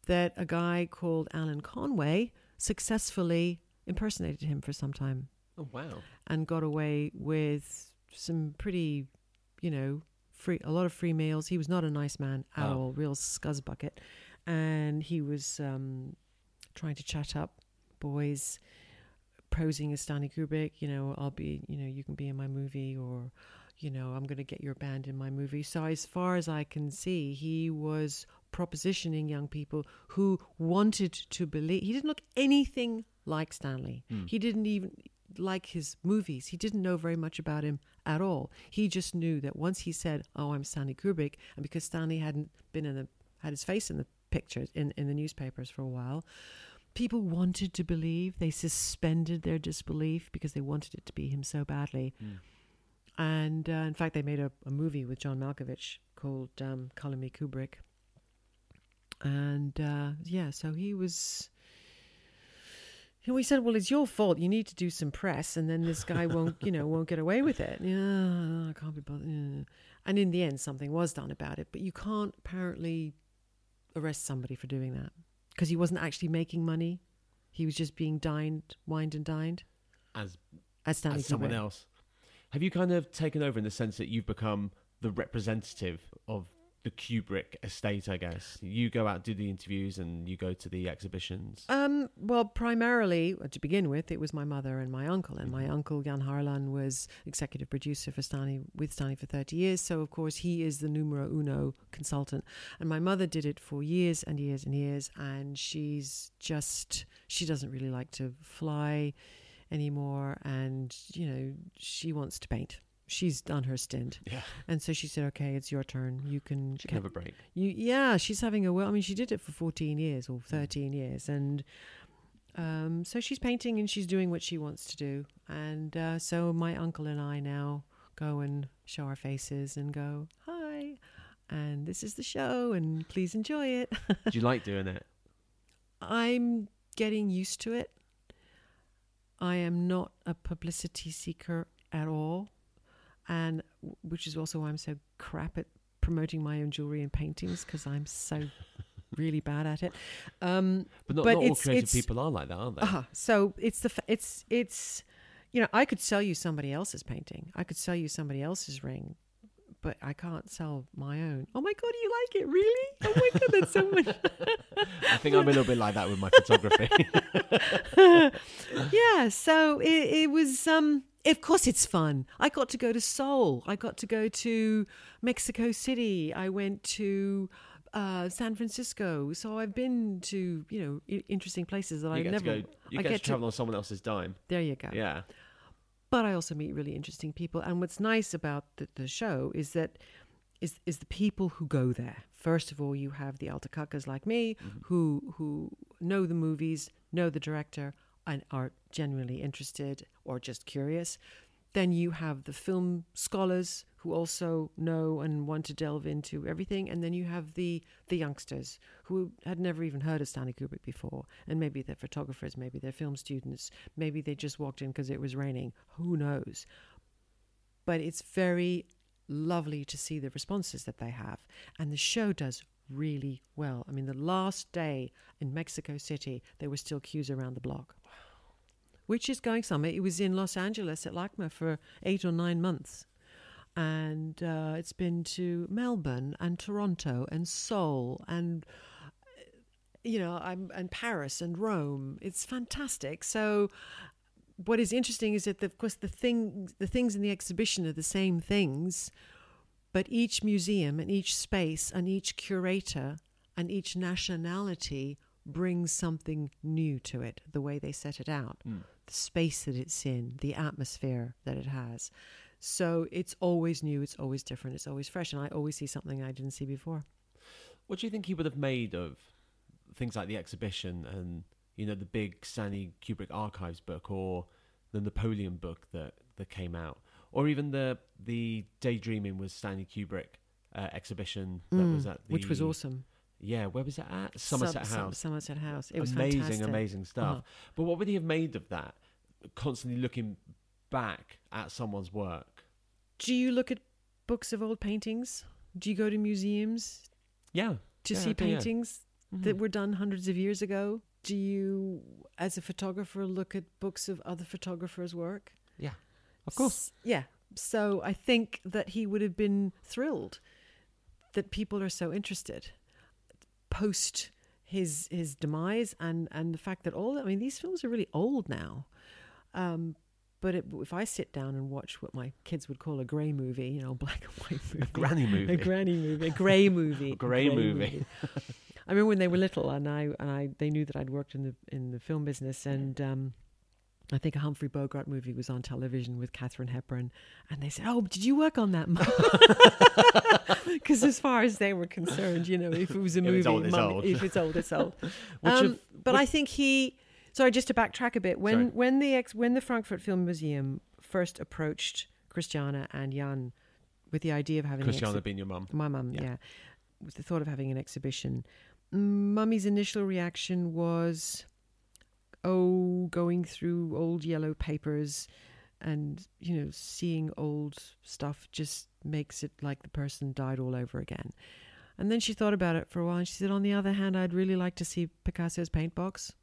that a guy called Alan Conway successfully impersonated him for some time Oh wow. and got away with some pretty, you know, free a lot of free meals. He was not a nice man at Oh. all, real scuzzbucket, and he was um, trying to chat up boys, posing as Stanley Kubrick. You know, I'll be, you know, you can be in my movie, or you know, I'm going to get your band in my movie. So as far as I can see, he was propositioning young people who wanted to believe. He didn't look anything like Stanley. Mm. He didn't even like his movies. He didn't know very much about him at all. He just knew that once he said, "Oh, I'm Stanley Kubrick," and because Stanley hadn't been in the had his face in the pictures in in the newspapers for a while, people wanted to believe. They suspended their disbelief because they wanted it to be him so badly. Mm. And uh, in fact, they made a, a movie with John Malkovich called um, "Color Me Kubrick." And uh, yeah, so he was. And we said, "Well, it's your fault. You need to do some press, and then this guy won't, you know, won't get away with it." Yeah, I can't be bothered. Yeah. And in the end, something was done about it. But you can't apparently arrest somebody for doing that because he wasn't actually making money. He was just being dined, wined, and dined As as Stanley as someone else. Have you kind of taken over in the sense that you've become the representative of the Kubrick estate, I guess. You go out, do the interviews, and you go to the exhibitions. Um, well, primarily, uh, to begin with, it was my mother and my uncle. And my Mhm. uncle, Jan Harlan, was executive producer for Stanley, with Stanley for 30 years. So, of course, he is the numero uno consultant. And my mother did it for years and years and years. And she's just, she doesn't really like to fly anymore. And, you know, she wants to paint. She's done her stint. Yeah, And so she said, okay, it's your turn. You can, she can have a break. you, yeah, she's having a well. I mean, she did it for fourteen years or thirteen years, and um, so she's painting and she's doing what she wants to do. And uh, so my uncle and I now go and show our faces and go hi, and this is the show, and please enjoy it. do you like doing it? I'm getting used to it. I am not a publicity seeker at all, and which is also why I'm so crap at promoting my own jewelry and paintings because I'm so really bad at it. Um, But not, But not all creative people are like that, aren't they? uh So it's the f- it's it's you know I could sell you somebody else's painting. I could sell you somebody else's ring. But I can't sell my own. Oh my god, you like it really? Oh my god, that's so much. I think I'm a little bit like that with my photography. yeah, so it, it was. Um, of course, it's fun. I got to go to Seoul. I got to go to Mexico City. I went to uh, San Francisco. So I've been to you know I- interesting places that I never. to go. You I get, get to to- travel on someone else's dime. There you go. Yeah. But I also meet really interesting people. And what's nice about the, the show is that is is the people who go there. First of all, you have the altacakas like me mm-hmm. who who know the movies, know the director, and are genuinely interested or just curious. Then you have the film scholars who also know and want to delve into everything, and then you have the the youngsters who had never even heard of Stanley Kubrick before, and maybe they're photographers, maybe they're film students, maybe they just walked in because it was raining. Who knows? But it's very lovely to see the responses that they have, and the show does really well. I mean, the last day in Mexico City, there were still queues around the block which is going somewhere. It was in Los Angeles at LACMA for eight or nine months. And uh, it's been to Melbourne and Toronto and Seoul and you know I'm and Paris and Rome. It's fantastic. So what is interesting is that the, of course the thing the things in the exhibition are the same things, but each museum and each space and each curator and each nationality brings something new to it. The way they set it out Mm. the space that it's in, the atmosphere that it has. So it's always new, it's always different, it's always fresh, and I always see something I didn't see before. What do you think he would have made of things like the exhibition and you know the big Stanley Kubrick archives book or the Napoleon book that that came out, or even the the Daydreaming with Stanley Kubrick uh, exhibition that was Mm, at the which was awesome. Yeah, where was it at? Somerset Sum- House. Somerset House. It was amazing, fantastic. amazing stuff. Uh-huh. But what would he have made of that? Constantly looking back at someone's work. Do you look at books of old paintings? Do you go to museums Yeah, to Yeah, see do, yeah. paintings Mhm. that were done hundreds of years ago? Do you, as a photographer, look at books of other photographers' work? Yeah, of course. S- yeah. So I think that he would have been thrilled that people are so interested post his his demise and and the fact that all I mean these films are really old now. Um, but it, if I sit down and watch what my kids would call a grey movie, you know, black and white movie, a Granny movie. a granny movie, a grey movie, A grey movie. I remember when they were little, and I and I they knew that I'd worked in the in the film business, and um, I think a Humphrey Bogart movie was on television with Katharine Hepburn, and they said, "Oh, did you work on that?" Because as far as they were concerned, you know, if it was a If movie, it's old, it's Mum- old. if it's old, it's old. Um, of- but I think he. Sorry, just to backtrack a bit. When Sorry. when the ex, when the Frankfurt Film Museum first approached Christiane and Jan with the idea of having an Christiane exhi- being your mum. my mum, Yeah. yeah. With the thought of having an exhibition. Mummy's initial reaction was, oh, going through old yellow papers and, you know, seeing old stuff just makes it like the person died all over again. And then she thought about it for a while and she said, on the other hand, I'd really like to see Picasso's paint box,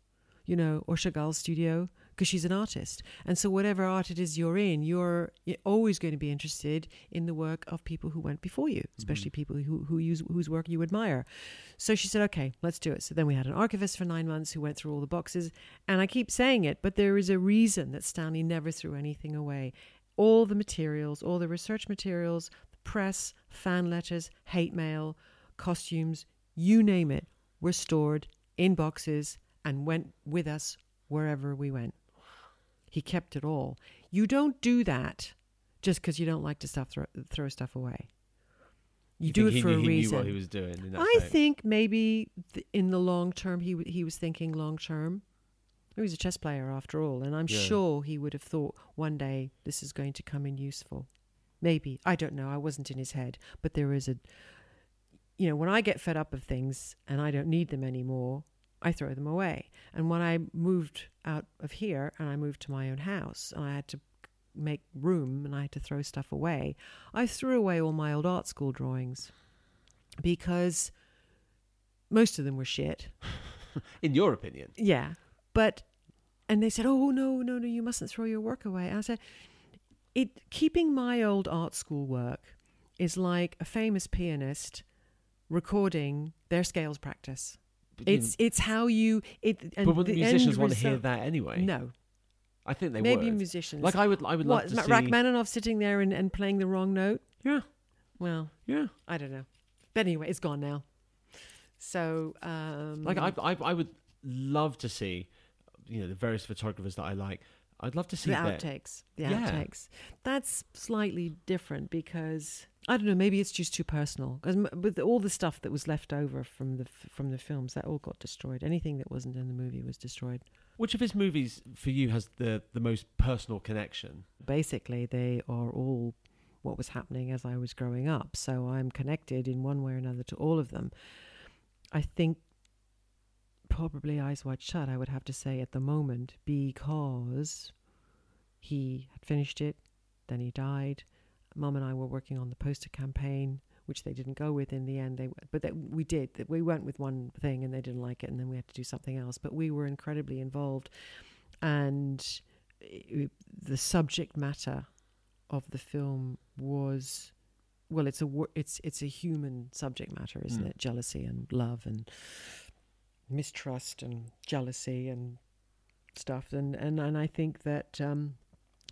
you know, or Chagall's studio, because she's an artist. And so, whatever art it is you're in, you're you're always going to be interested in the work of people who went before you, mm-hmm. especially people who, who use, whose work you admire. So she said, okay, let's do it. So then we had an archivist for nine months who went through all the boxes. And I keep saying it, but there is a reason that Stanley never threw anything away. All the materials, all the research materials, the press, fan letters, hate mail, costumes, you name it, were stored in boxes and went with us wherever we went. He kept it all. You don't do that just because you don't like to stuff throw, throw stuff away. You, do it he for a he reason. Knew what he was doing. In that I think maybe th- in the long term, he w- he was thinking long term. He was a chess player after all, and I'm Yeah. sure he would have thought one day this is going to come in useful. Maybe I don't know. I wasn't in his head, but there is a, you know, when I get fed up of things and I don't need them anymore, I throw them away. And when I moved out of here and I moved to my own house and I had to make room and I had to throw stuff away, I threw away all my old art school drawings because most of them were shit. in your opinion, Yeah. But and they said, "Oh no, no, no, you mustn't throw your work away." And I said, "It keeping my old art school work is like a famous pianist recording their scales practice. But, you It's it's how you it and but wouldn't the musicians want to hear that anyway? No, I think they maybe would. musicians. Like I would, I would love what to Ma- see. Rachmaninoff sitting there and, and playing the wrong note. Yeah, Well, yeah. I don't know. But anyway, it's gone now. So um, Like I, I, I would love to see, you know, the various photographers that I like. I'd love to see the outtakes. The Yeah. outtakes. That's slightly different because I don't know. Maybe it's just too personal. Because with all the stuff that was left over from the from the films, that all got destroyed. Anything that wasn't in the movie was destroyed. Which of his movies for you has the the most personal connection? Basically, they are all what was happening as I was growing up. So I'm connected in one way or another to all of them. I think probably Eyes Wide Shut. I would have to say at the moment because he had finished it, then he died. Mum and I were working on the poster campaign, which they didn't go with in the end. They but that we did. We went with one thing and they didn't like it, and then we had to do something else. But we were incredibly involved, and it, the subject matter of the film was well it's a it's it's a human subject matter isn't Mm. it jealousy and love and mistrust and jealousy and stuff and and, and I think that um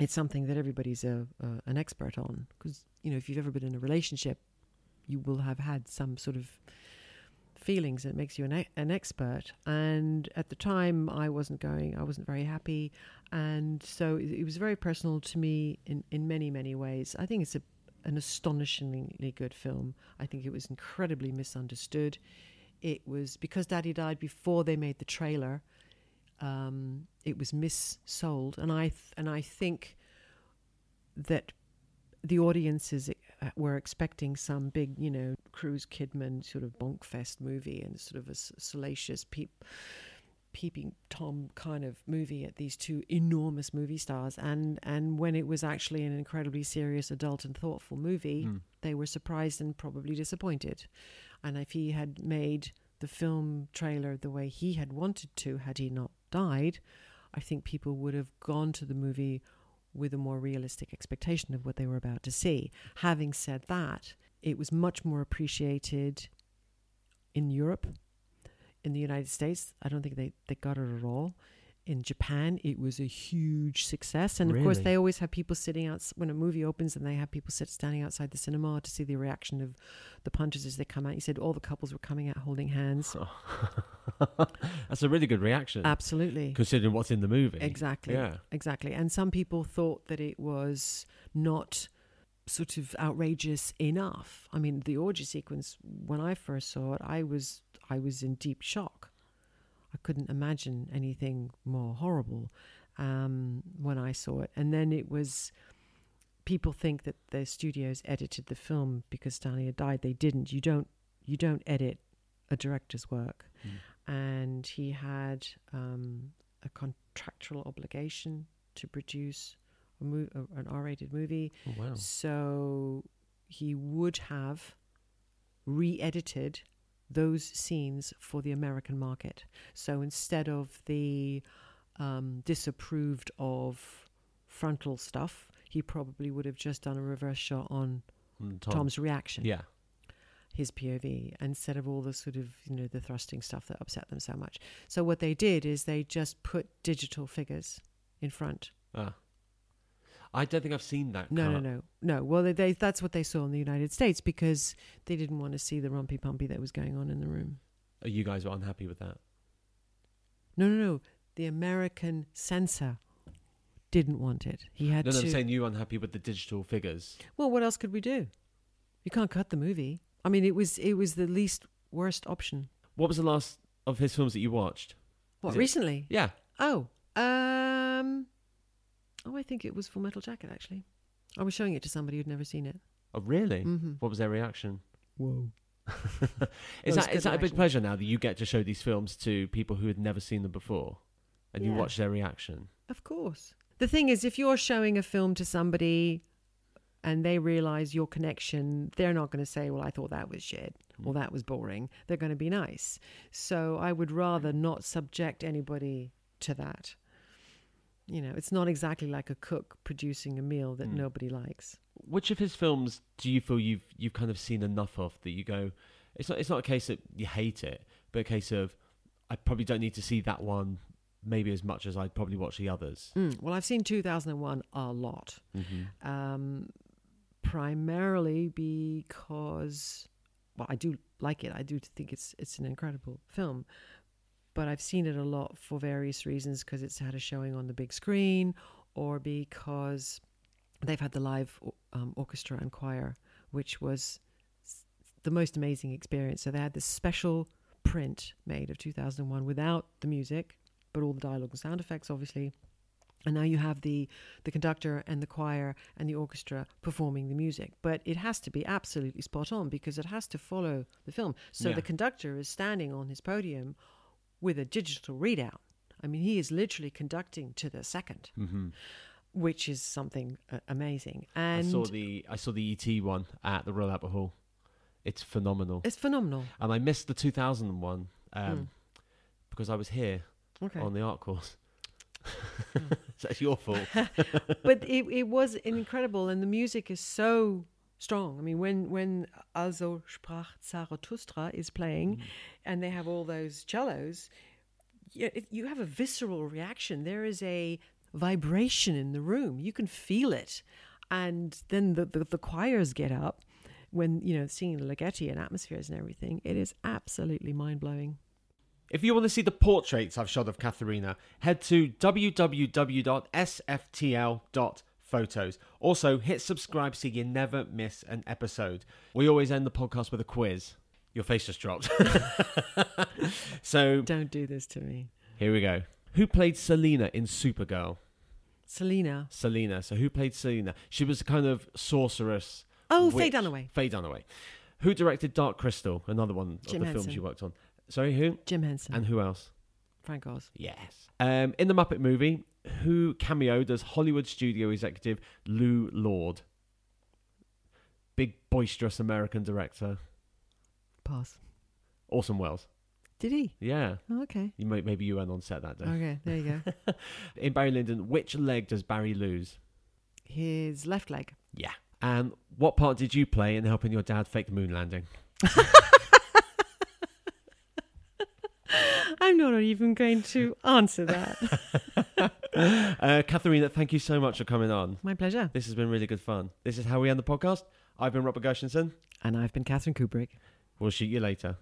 it's something that everybody's a, a an expert on because you know if you've ever been in a relationship you will have had some sort of feelings that makes you an, an expert. And at the time I wasn't going I wasn't very happy. And so it, it was very personal to me in in many many ways. I think it's a an astonishingly good film. I think it was incredibly misunderstood. It was because daddy died before they made the trailer um, it was missold and I th- and I think that the audiences uh, were expecting some big, you know, Cruise Kidman sort of bonkfest movie and sort of a salacious peep, peeping tom kind of movie at these two enormous movie stars, and and when it was actually an incredibly serious, adult, and thoughtful movie, Mm. they were surprised and probably disappointed. And if he had made the film trailer the way he had wanted to, had he not died, I think people would have gone to the movie with a more realistic expectation of what they were about to see. Having said that, it was much more appreciated in Europe. In the United States, I don't think they, they got it at all. In Japan, it was a huge success. And of course, they always have people sitting out when a movie opens and they have people sit standing outside the cinema to see the reaction of the punches as they come out. You said all the couples were coming out holding hands. That's a really good reaction, Absolutely. considering what's in the movie. Exactly. Yeah. Exactly. And some people thought that it was not sort of outrageous enough. I mean, the orgy sequence when I first saw it, I was I was in deep shock. I couldn't imagine anything more horrible um, when I saw it. And then it was people think that the studios edited the film because Stanley had died. They didn't. You don't you don't edit a director's work. And he had um, a contractual obligation to produce a mo- a, an R-rated movie. Oh, wow. So he would have re-edited those scenes for the American market. So instead of the um, disapproved of frontal stuff, he probably would have just done a reverse shot on Mm, Tom. Tom's reaction, Yeah. His POV, instead of all the sort of you know the thrusting stuff that upset them so much. So what they did is they just put digital figures in front. Ah. I don't think I've seen that. No, no, cut. no, no. Well, they, they that's what they saw in the United States because they didn't want to see the rumpy pumpy that was going on in the room. Oh, You guys were unhappy with that. No, no, no. The American censor didn't want it. He had No, no, to. I'm saying you were unhappy with the digital figures. well, what else could we do? You can't cut the movie. I mean, it was it was the least worst option. What was the last of his films that you watched? What Is it- recently? Yeah. Oh, um, oh, I think it was Full Metal Jacket. Actually, I was showing it to somebody who'd never seen it. Oh, really? Mm-hmm. What was their reaction? Whoa. is was that good is that a big reaction. pleasure now that you get to show these films to people who had never seen them before, and you Yeah. watch their reaction? Of course. The thing is, if you're showing a film to somebody and they realize your connection, they're not going to say, Well, I thought that was shit or that was boring. They're going to be nice. So I would rather not subject anybody to that. You know, it's not exactly like a cook producing a meal that Mm. nobody likes. Which of his films do you feel you've you've kind of seen enough of that you go? It's not it's not a case that you hate it, but a case of I probably don't need to see that one maybe as much as I'd probably watch the others. Mm. Well, I've seen 2001 a lot. Mm-hmm. um, primarily because, well, I do like it. I do think it's it's an incredible film, but I've seen it a lot for various reasons because it's had a showing on the big screen, or because they've had the live um, orchestra and choir, which was the most amazing experience. So they had this special print made of 2001 without the music, but all the dialogue and sound effects, obviously. And now you have the the conductor and the choir and the orchestra performing the music. But it has to be absolutely spot on because it has to follow the film. So Yeah. the conductor is standing on his podium with a digital readout. I mean, he is literally conducting to the second, Mm-hmm. which is something uh, amazing. And I saw the I saw the ET one at the Royal Albert Hall. It's phenomenal, it's phenomenal. and I missed the 2001 um, Mm. because I was here Okay. on the art course. it's your fault. but it, it was incredible and the music is so strong. I mean when when also sprach zarathustra is playing mm. and they have all those cellos you, you have a visceral reaction. There is a vibration in the room. You can feel it. And then the, the, the choirs get up when you know singing Ligeti and atmospheres and everything. It is absolutely mind-blowing If you want to see the portraits I've shot of Katharina, head to www.sftl.photos. Also, hit subscribe so you never miss an episode. We always end the podcast with a quiz. Your face just dropped. so don't do this to me here we go. Who played Selena in Supergirl? selena Selena. So who played Selena? She was a kind of sorceress. oh witch. faye dunaway Faye Dunaway. Who directed Dark Crystal? Another one of Jim the films Henson. you worked on. Sorry, who? jim henson And who else? frank oz Yes. Um, in the Muppet movie, who cameoed as Hollywood studio executive Lew Lord? Big boisterous American director. pass Orson Welles. did he Yeah. Oh, okay. You might, maybe you weren't on set that day. Okay, there you go. In Barry Lyndon, which leg does Barry lose? His left leg. Yeah. And what part did you play in helping your dad fake the moon landing? I'm not even going to answer that. Uh, Katharina, thank you so much for coming on. My pleasure. This has been really good fun. This is how we end the podcast. I've been Robert Gershenson. And I've been Catherine Kubrick. We'll shoot you later.